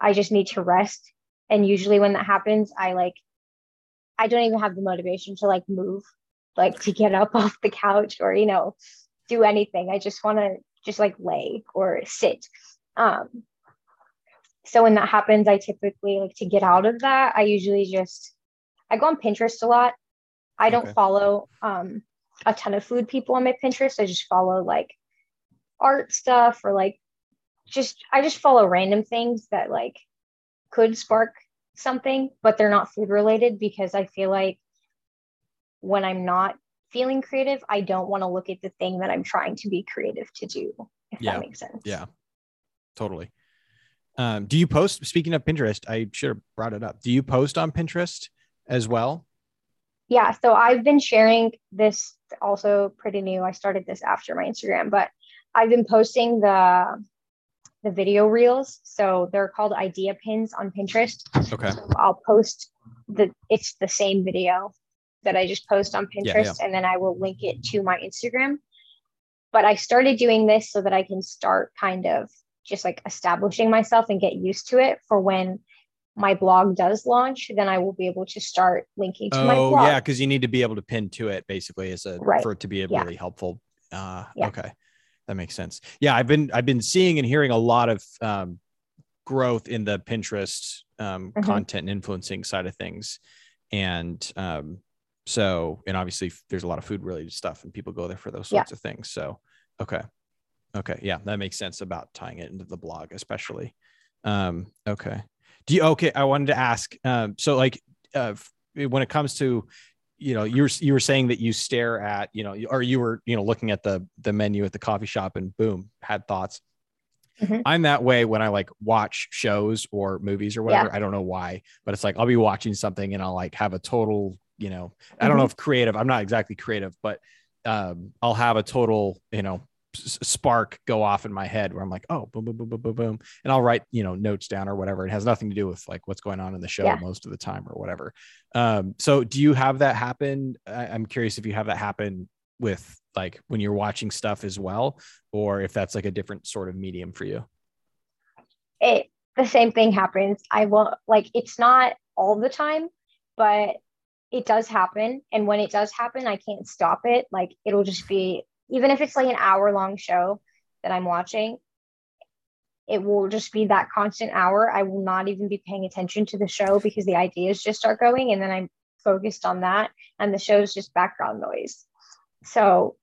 I just need to rest. And usually when that happens, I like, I don't even have the motivation to like move, like to get up *laughs* off the couch or, you know, do anything. I just want to just like lay or sit. Um, so when that happens, I typically like to get out of that. I usually just, I go on Pinterest a lot. I don't okay. follow um, a ton of food people on my Pinterest. I just follow like art stuff or like just I just follow random things that like could spark something, but they're not food related because I feel like when I'm not feeling creative, I don't want to look at the thing that I'm trying to be creative to do, if yeah. that makes sense. Yeah. Totally. Um, do you post speaking of Pinterest? I should have brought it up. Do you post on Pinterest as well? Yeah, so I've been sharing this also pretty new. I started this after my Instagram, but I've been posting the the video reels. So they're called idea pins on Pinterest. Okay. So I'll post the it's the same video that I just post on Pinterest yeah, yeah. and then I will link it to my Instagram. But I started doing this so that I can start kind of just like establishing myself and get used to it for when my blog does launch, then I will be able to start linking to oh, my blog. yeah, because you need to be able to pin to it basically as a right. for it to be yeah. really helpful. Uh, yeah. Okay, that makes sense. Yeah, I've been I've been seeing and hearing a lot of um, growth in the Pinterest um, mm-hmm. content and influencing side of things, and um, so and obviously there's a lot of food related stuff, and people go there for those sorts yeah. of things. So okay, okay, yeah, that makes sense about tying it into the blog, especially. Um, okay. Do you okay? I wanted to ask. Um, so like, uh, when it comes to, you know, you were you were saying that you stare at, you know, or you were you know looking at the the menu at the coffee shop and boom, had thoughts. Mm-hmm. I'm that way when I like watch shows or movies or whatever. Yeah. I don't know why, but it's like I'll be watching something and I'll like have a total, you know, I don't know mm-hmm. if creative. I'm not exactly creative, but um, I'll have a total, you know, spark go off in my head where I'm like, oh, boom, boom, boom, boom, boom, boom, and I'll write you know notes down or whatever. It has nothing to do with like what's going on in the show yeah. most of the time or whatever. Um, so do you have that happen? I- I'm curious if you have that happen with like when you're watching stuff as well, or if that's like a different sort of medium for you. It the same thing happens. I will like it's not all the time, but it does happen. And when it does happen, I can't stop it. Like it'll just be even if it's like an hour long show that I'm watching, it will just be that constant hour. I will not even be paying attention to the show because the ideas just start going and then I'm focused on that and the show's just background noise. So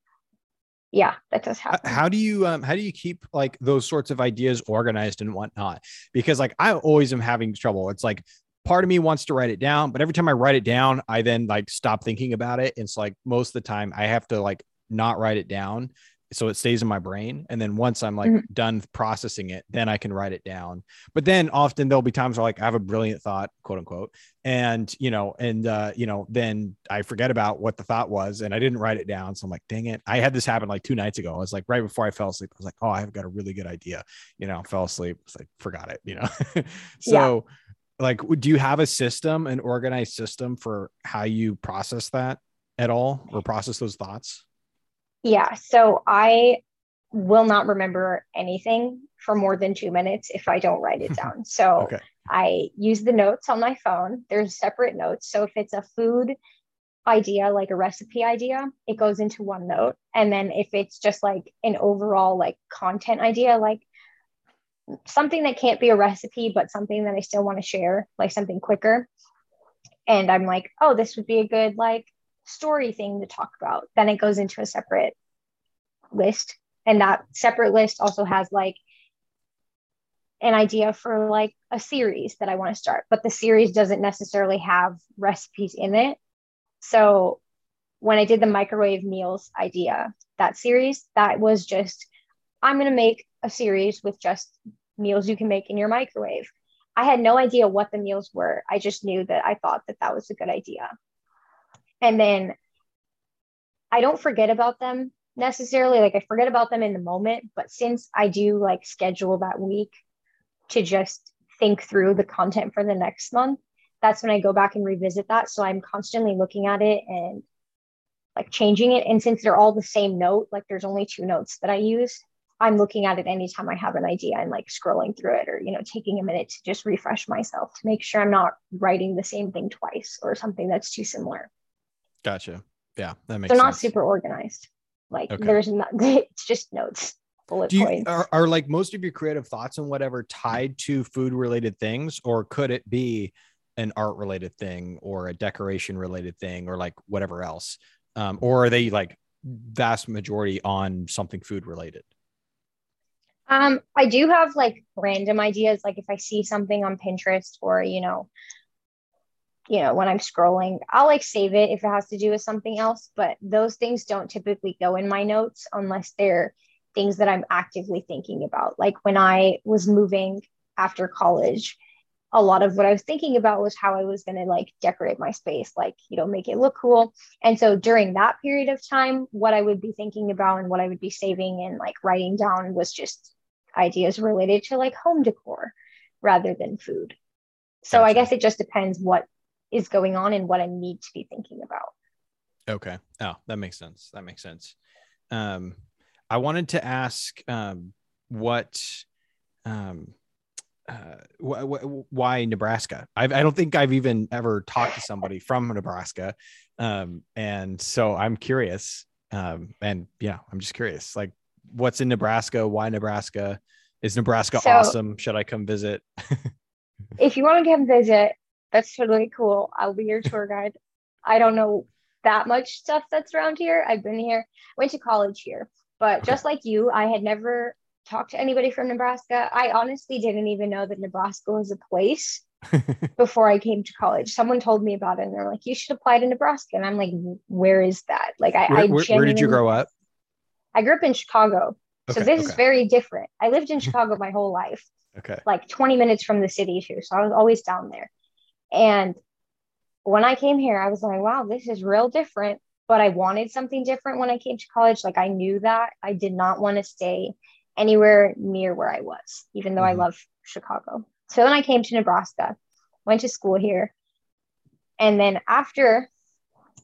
yeah, that does happen. How do you um how do you keep like those sorts of ideas organized and whatnot? Because like I always am having trouble. It's like part of me wants to write it down, but every time I write it down, I then like stop thinking about it. It's like most of the time I have to like not write it down so it stays in my brain. And then once I'm like mm-hmm. done processing it, then I can write it down. But then often there'll be times where like I have a brilliant thought, quote unquote, and you know, and uh, you know, then I forget about what the thought was and I didn't write it down. So I'm like, dang it. I had this happen like two nights ago. I was like, right before I fell asleep, I was like, oh, I've got a really good idea. You know, fell asleep. It's like forgot it, you know. *laughs* so yeah. like do you have a system, an organized system for how you process that at all or process those thoughts? Yeah. So I will not remember anything for more than two minutes if I don't write it *laughs* down. So okay. I use the notes on my phone. There's separate notes. So if it's a food idea, like a recipe idea, it goes into one note. And then if it's just like an overall like content idea, like something that can't be a recipe, but something that I still want to share, like something quicker. And I'm like, oh, this would be a good like story thing to talk about. Then it goes into a separate list. And that separate list also has like an idea for like a series that I want to start, but the series doesn't necessarily have recipes in it. So when I did the microwave meals idea, that series, that was just, I'm going to make a series with just meals you can make in your microwave. I had no idea what the meals were. I just knew that I thought that that was a good idea. And then I don't forget about them necessarily. Like I forget about them in the moment, but since I do like schedule that week to just think through the content for the next month, that's when I go back and revisit that. So I'm constantly looking at it and like changing it. And since they're all the same note, like there's only two notes that I use, I'm looking at it anytime I have an idea and like scrolling through it or, you know, taking a minute to just refresh myself to make sure I'm not writing the same thing twice or something that's too similar. Gotcha. Yeah, that makes. They're sense. not super organized. Like okay. there's not. *laughs* It's just notes. Bullet Do you, points. Are, are like most of your creative thoughts and whatever tied to food related things, or could it be an art related thing or a decoration related thing or like whatever else? Um, or are they like vast majority on something food related? Um, I do have like random ideas. Like if I see something on Pinterest or, you know, you know, when I'm scrolling, I'll like save it if it has to do with something else. But those things don't typically go in my notes unless they're things that I'm actively thinking about. Like when I was moving after college, a lot of what I was thinking about was how I was going to like decorate my space, like, you know, make it look cool. And so during that period of time, what I would be thinking about and what I would be saving and like writing down was just ideas related to like home decor rather than food. So gotcha. I guess it just depends what is going on and what I need to be thinking about. Okay. Oh, that makes sense. That makes sense. Um, I wanted to ask um, what, um, uh, wh- wh- why Nebraska? I've, I do not think I've even ever talked to somebody from Nebraska, um, and so I'm curious. Um, and yeah, I'm just curious. Like, what's in Nebraska? Why Nebraska? Is Nebraska so, awesome? Should I come visit? *laughs* if you want to come visit, that's totally cool. I'll be your tour guide. I don't know that much stuff that's around here. I've been here, went to college here, but just like you, I had never talked to anybody from Nebraska. I honestly didn't even know that Nebraska was a place *laughs* before I came to college. Someone told me about it and they're like, you should apply to Nebraska. And I'm like, where is that? Like, I, where, I where, where did you grow up? I grew up in Chicago. Okay, so this okay. is very different. I lived in *laughs* Chicago my whole life. Okay. Like 20 minutes from the city too. So I was always down there. And when I came here, I was like, wow, this is real different. But I wanted something different when I came to college. Like I knew that I did not want to stay anywhere near where I was, even though mm-hmm. I love Chicago. So then I came to Nebraska, went to school here. And then after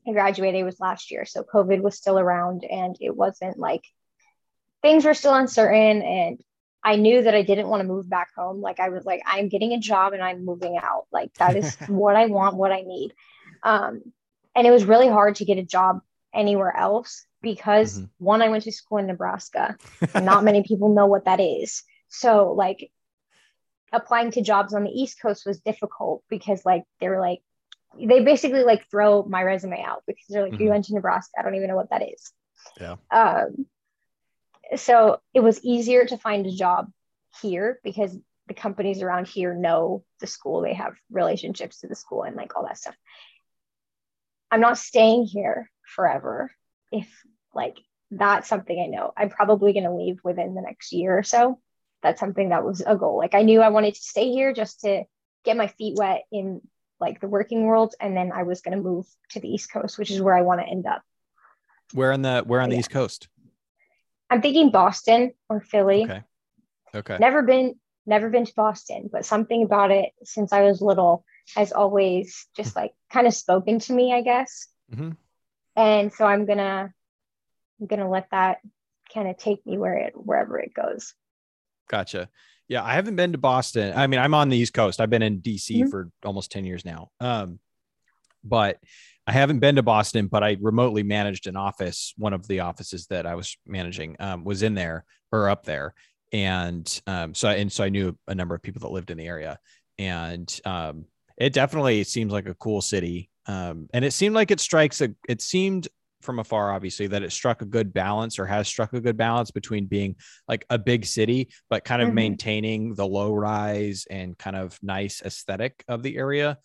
I graduated, it was last year. So COVID was still around and it wasn't like things were still uncertain. And I knew that I didn't want to move back home. Like I was like, I'm getting a job and I'm moving out. Like that is *laughs* what I want, what I need. Um, and it was really hard to get a job anywhere else because mm-hmm. one, I went to school in Nebraska. not many people know what that is. So like applying to jobs on the East Coast was difficult because like they were like they basically like throw my resume out because they're like, mm-hmm. you went to Nebraska. I don't even know what that is. Yeah. Um, so it was easier to find a job here because the companies around here know the school they have relationships to the school and like all that stuff i'm not staying here forever if like that's something I know. I'm probably going to leave within the next year or so. That's something that was a goal. Like I knew I wanted to stay here just to get my feet wet in like the working world and then I was going to move to the East Coast, which is where I want to end up. Where on the where on the East Coast? I'm thinking Boston or Philly. Okay. Okay. Never been never been to Boston, but something about it since I was little has always just like kind of spoken to me, I guess. Mm-hmm. And so I'm gonna I'm gonna let that kind of take me where it wherever it goes. Gotcha. Yeah, I haven't been to Boston. I mean, I'm on the East Coast. I've been in DC mm-hmm. for almost 10 years now. Um, but I haven't been to Boston, but I remotely managed an office. One of the offices that I was managing um, was in there or up there, and um, so and so I knew a number of people that lived in the area, and um, it definitely seems like a cool city. Um, and it seemed like it strikes a. It seemed from afar, obviously, that it struck a good balance or has struck a good balance between being like a big city, but kind of mm-hmm. maintaining the low rise and kind of nice aesthetic of the area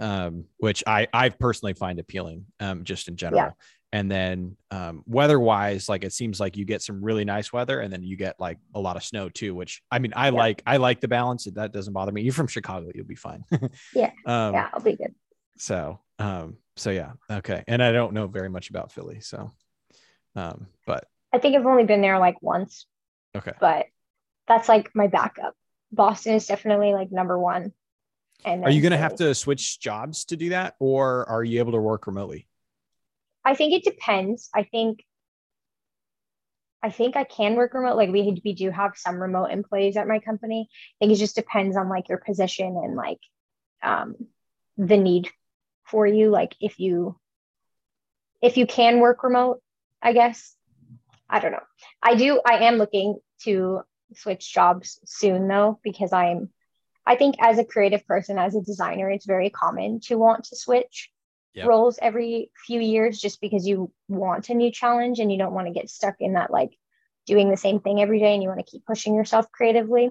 um, which I I personally find appealing, um, just in general. Yeah. And then um, weather wise, like it seems like you get some really nice weather, and then you get like a lot of snow too. Which I mean, I yeah. like I like the balance. That doesn't bother me. You're from Chicago, you'll be fine. *laughs* yeah, um, yeah, I'll be good. So, um, so yeah, okay. And I don't know very much about Philly, so, um, but I think I've only been there like once. Okay, but that's like my backup. Boston is definitely like number one and are you going to have to switch jobs to do that, or are you able to work remotely? I think it depends. I think I think I can work remote. Like we we do have some remote employees at my company. I think it just depends on like your position and like um, the need for you. Like if you if you can work remote, I guess. I don't know. I do. I am looking to switch jobs soon though because I'm I think as a creative person, as a designer, it's very common to want to switch yep. roles every few years just because you want a new challenge and you don't want to get stuck in that like doing the same thing every day and you want to keep pushing yourself creatively.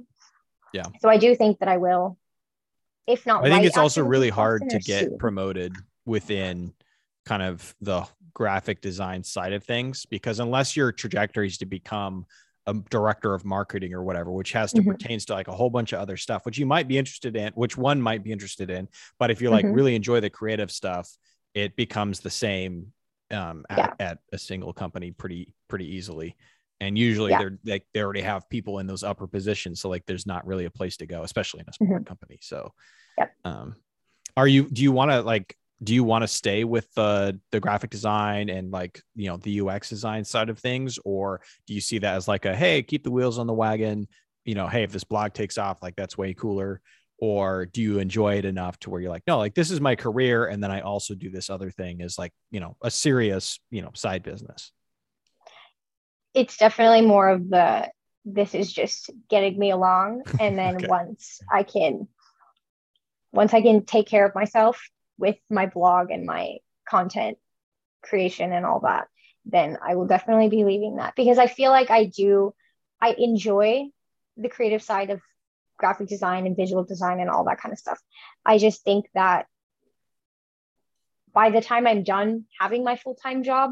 Yeah. So I do think that I will, if not, I think it's also really hard to get soon. promoted within kind of the graphic design side of things because unless your trajectory is to become a director of marketing or whatever, which has to mm-hmm. pertains to like a whole bunch of other stuff, which you might be interested in, which one might be interested in. But if you like mm-hmm. really enjoy the creative stuff, it becomes the same um, at, yeah. at, a single company pretty pretty easily. And usually yeah. they're they, they already have people in those upper positions, so like there's not really a place to go, especially in a small mm-hmm. company. So, yep. um, are you do you want to like do you want to stay with the the graphic design and like you know the UX design side of things, or do you see that as like a hey, keep the wheels on the wagon? You know, hey, if this blog takes off, like that's way cooler. Or do you enjoy it enough to where you're like, no, like this is my career, and then I also do this other thing as like you know a serious you know side business. It's definitely more of the this is just getting me along, and *laughs* then okay. once I can once I can take care of myself with my blog and my content creation and all that, then I will definitely be leaving that because I feel like I do, I enjoy the creative side of graphic design and visual design and all that kind of stuff. I just think that by the time I'm done having my full time job,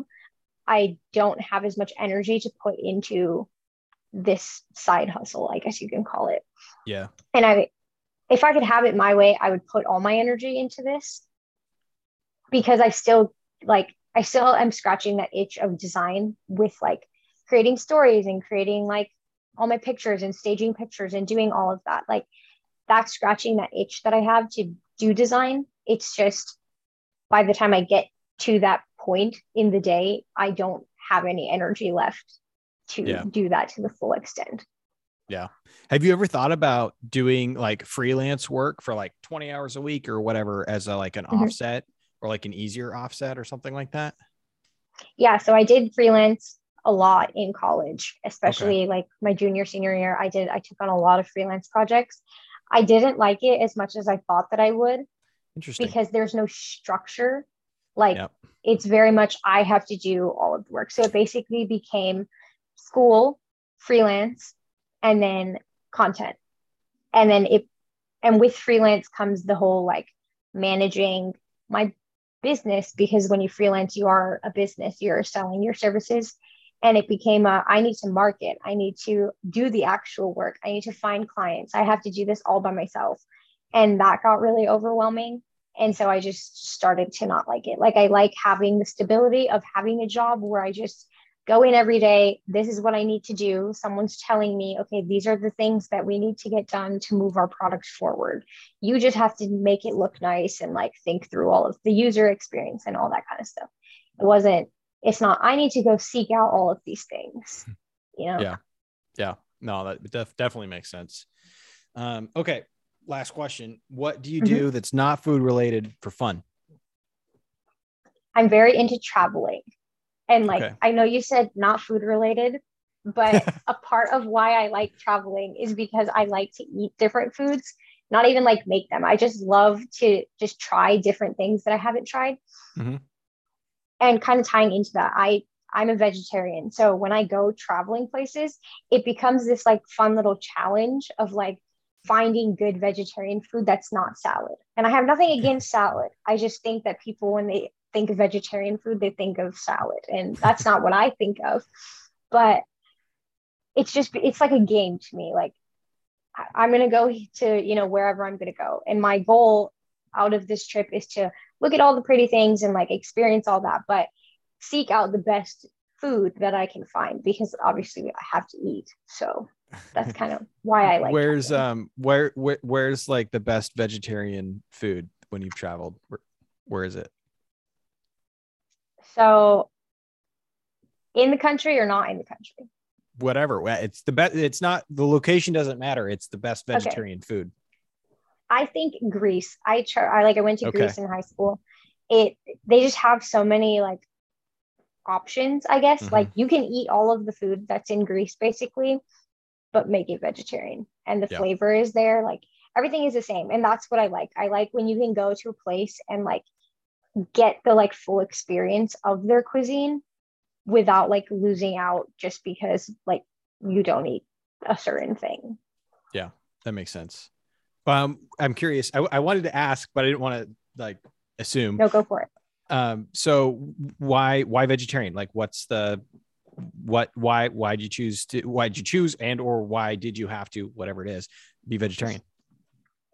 I don't have as much energy to put into this side hustle, I guess you can call it. Yeah. And I, if I could have it my way, I would put all my energy into this because I still like I still am scratching that itch of design with like creating stories and creating like all my pictures and staging pictures and doing all of that. Like that's scratching that itch that I have to do design. It's just by the time I get to that point in the day, I don't have any energy left to yeah. do that to the full extent. Yeah. Have you ever thought about doing like freelance work for like 20 hours a week or whatever as a like an mm-hmm. offset or like an easier offset or something like that? Yeah, so I did freelance a lot in college, especially okay. like my junior senior year. I did I took on a lot of freelance projects. I didn't like it as much as I thought that I would. Interesting. Because there's no structure. Like yep. it's very much I have to do all of the work. So it basically became school, freelance, and then content. And then it and with freelance comes the whole like managing my business because when you freelance, you are a business, you're selling your services. and it became a i need to market i need to do the actual work i need to find clients i have to do this all by myself. And that got really overwhelming. And so i just started to not like it. Like i like having the stability of having a job where i just go in every day. This is what i need to do. Someone's telling me okay these are the things that we need to get done to move our product forward. You just have to make it look nice and like think through all of the user experience and all that kind of stuff. It wasn't it's not i need to go seek out all of these things you know? Yeah. Yeah. No that def- definitely makes sense. Um, okay last question. What do you mm-hmm. do that's not food related for fun? I'm very into traveling and like okay. i know you said not food related but *laughs* a part of why i like traveling is because i like to eat different foods not even like make them. I just love to just try different things that i haven't tried. Mm-hmm. And kind of tying into that i i'm a vegetarian. So when i go traveling places it becomes this like fun little challenge of like finding good vegetarian food that's not salad. And i have nothing *laughs* against salad. I just think that people when they think of vegetarian food they think of salad and that's not what i think of but it's just it's like a game to me like i'm going to go to you know wherever i'm going to go and my goal out of this trip is to look at all the pretty things and like experience all that, but seek out the best food that I can find because obviously I have to eat. So that's *laughs* kind of why I like. Where's um where, where where's like the best vegetarian food when you've traveled? Where, where is it? So in the country or not in the country? Whatever. It's the best. It's not the location doesn't matter. It's the best vegetarian okay. food. I think Greece. I try. I like. I went to okay. Greece in high school. It. They just have so many like options. I guess mm-hmm. like you can eat all of the food that's in Greece basically, but make it vegetarian, and the yeah. flavor is there. Like everything is the same, and that's what I like. I like when you can go to a place and like get the like full experience of their cuisine without like losing out just because like you don't eat a certain thing. Yeah, that makes sense. Um, I'm curious. I, I wanted to ask, but I didn't want to like assume. No, go for it. Um, so why why vegetarian? Like, what's the what why why did you choose to why did you choose and or why did you have to whatever it is be vegetarian?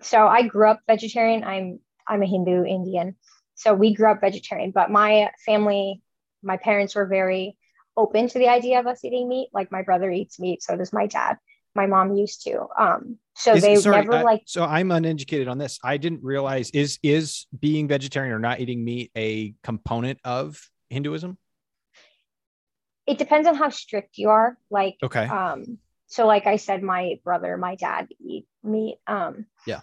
So I grew up vegetarian. I'm I'm a Hindu Indian, so we grew up vegetarian. But my family, my parents were very open to the idea of us eating meat. Like my brother eats meat, so does my dad my mom used to. Um, so is, they sorry, never like. So I'm uneducated on this. I didn't realize is is being vegetarian or not eating meat a component of Hinduism? It depends on how strict you are. Like, okay. Um, so like I said, my brother, my dad eat meat. Um, yeah.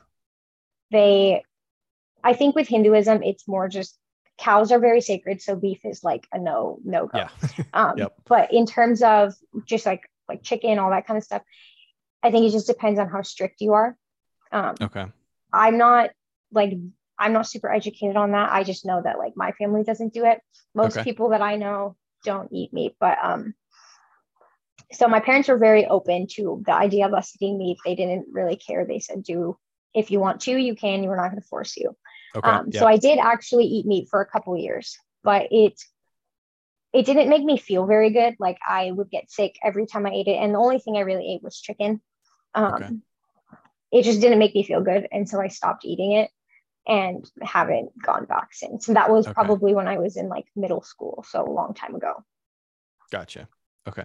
They, I think with Hinduism, it's more just cows are very sacred, so beef is like a no no go. Yeah. *laughs* um, yep. But in terms of just like like chicken, all that kind of stuff, I think it just depends on how strict you are. Um, okay. I'm not like I'm not super educated on that. I just know that like my family doesn't do it. Most okay. people that I know don't eat meat, but um so my parents were very open to the idea of us eating meat. They didn't really care. They said, do if you want to, you can, we're not going to force you. Okay. Um, yeah. So I did actually eat meat for a couple years, but it it didn't make me feel very good. Like I would get sick every time I ate it. And the only thing I really ate was chicken. Um, okay. It just didn't make me feel good. And so I stopped eating it and haven't gone back since. And that was okay. probably when I was in like middle school. So a long time ago. Gotcha. Okay.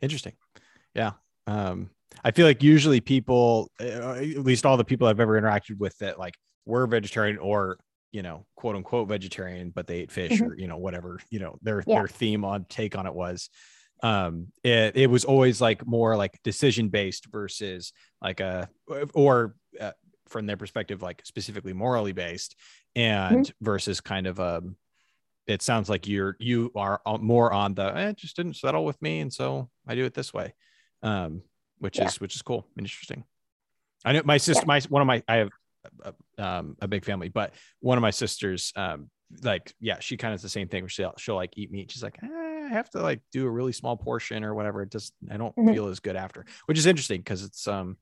Interesting. Yeah. Um, I feel like usually people, uh, at least all the people I've ever interacted with that like were vegetarian or you know, quote unquote vegetarian, but they ate fish mm-hmm. or, you know, whatever, you know, their, yeah. their theme on take on it was, um, it, it was always like more like decision based versus like a, or uh, from their perspective, like specifically morally based and mm-hmm. versus kind of, um, it sounds like you're, you are more on the, eh, it just didn't settle with me. And so I do it this way. Um, which yeah. is, which is cool and interesting. I know my sister, yeah. my, one of my, I have a, um, a big family, but one of my sisters, um, like, yeah, she kind of the same thing where she'll, she'll like eat meat. She's like, eh, I have to like do a really small portion or whatever. It just, I don't mm-hmm. feel as good after, which is interesting because it's, um,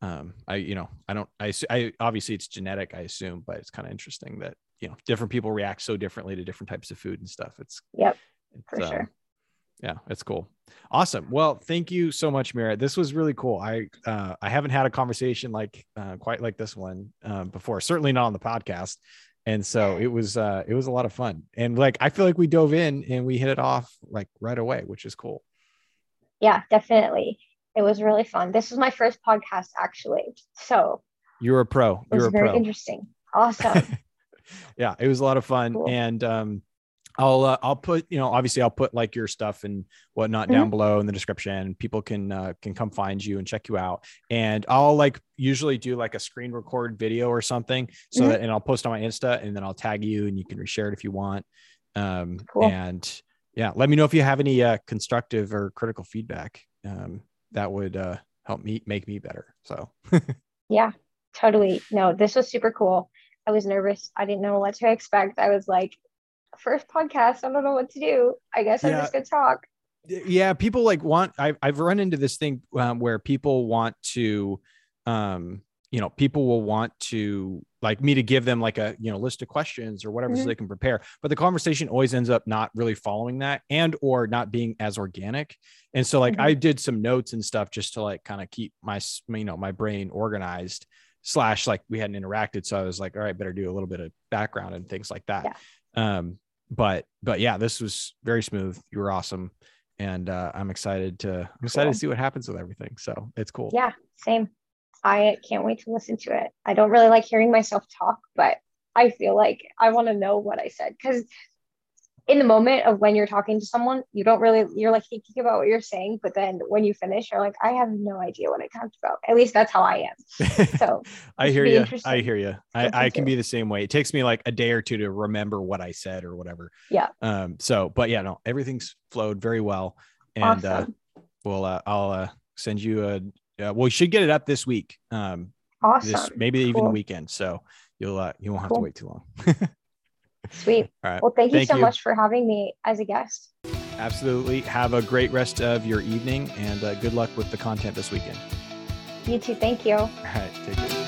um, I, you know, I don't, I, I, obviously it's genetic, I assume, but it's kind of interesting that, you know, different people react so differently to different types of food and stuff. It's, yep, it's, for um, sure. Yeah, it's cool. Awesome. Well, thank you so much, Mira. This was really cool. I uh, I haven't had a conversation like uh, quite like this one um, before. Certainly not on the podcast. And so it was uh, it was a lot of fun. And like I feel like we dove in and we hit it off like right away, which is cool. Yeah, definitely. It was really fun. This was my first podcast actually. So you're a pro. You're it was very pro. interesting. Awesome. *laughs* yeah, it was a lot of fun. Cool. And um, I'll uh, I'll put you know obviously I'll put like your stuff and whatnot mm-hmm. down below in the description. People can uh, can come find you and check you out. And I'll like usually do like a screen record video or something so mm-hmm. that and I'll post on my Insta and then I'll tag you and you can reshare it if you want. Um, cool. And yeah, let me know if you have any uh, constructive or critical feedback. Um, that would uh, help me make me better. So *laughs* yeah, totally. No, this was super cool. I was nervous. I didn't know what to expect. I was like, first podcast. I don't know what to do. I guess I'm just gonna talk. Yeah, people like want. I've I've run into this thing um, where people want to, um, you know, people will want to like me to give them like a you know list of questions or whatever mm-hmm. so they can prepare. But the conversation always ends up not really following that and or not being as organic. And so like mm-hmm. I did some notes and stuff just to like kind of keep my you know my brain organized slash like we hadn't interacted so i was like all right better do a little bit of background and things like that yeah. um but but yeah, this was very smooth. You were awesome, and uh, I'm excited to I'm excited cool. to see what happens with everything. So it's cool. Yeah, same. I can't wait to listen to it. I don't really like hearing myself talk, but I feel like I want to know what I said because in the moment of when you're talking to someone, you don't really, you're like thinking about what you're saying, but then when you finish, you're like, I have no idea what I talked about. At least that's how I am. *laughs* So I hear you. I hear you. I, I can be the same way. It takes me like a day or two to remember what I said or whatever. Yeah. Um. So, but yeah, no, everything's flowed very well, and uh, awesome. uh, well, uh, I'll uh, send you a. Uh, well, we should get it up this week. Um. Awesome. This, maybe cool. even the weekend. So you'll uh, you won't have cool. to wait too long. *laughs* Sweet. All right. Well, thank you thank so you. much for having me as a guest. Absolutely. Have a great rest of your evening and uh, good luck with the content this weekend. You too. Thank you. All right. Take care.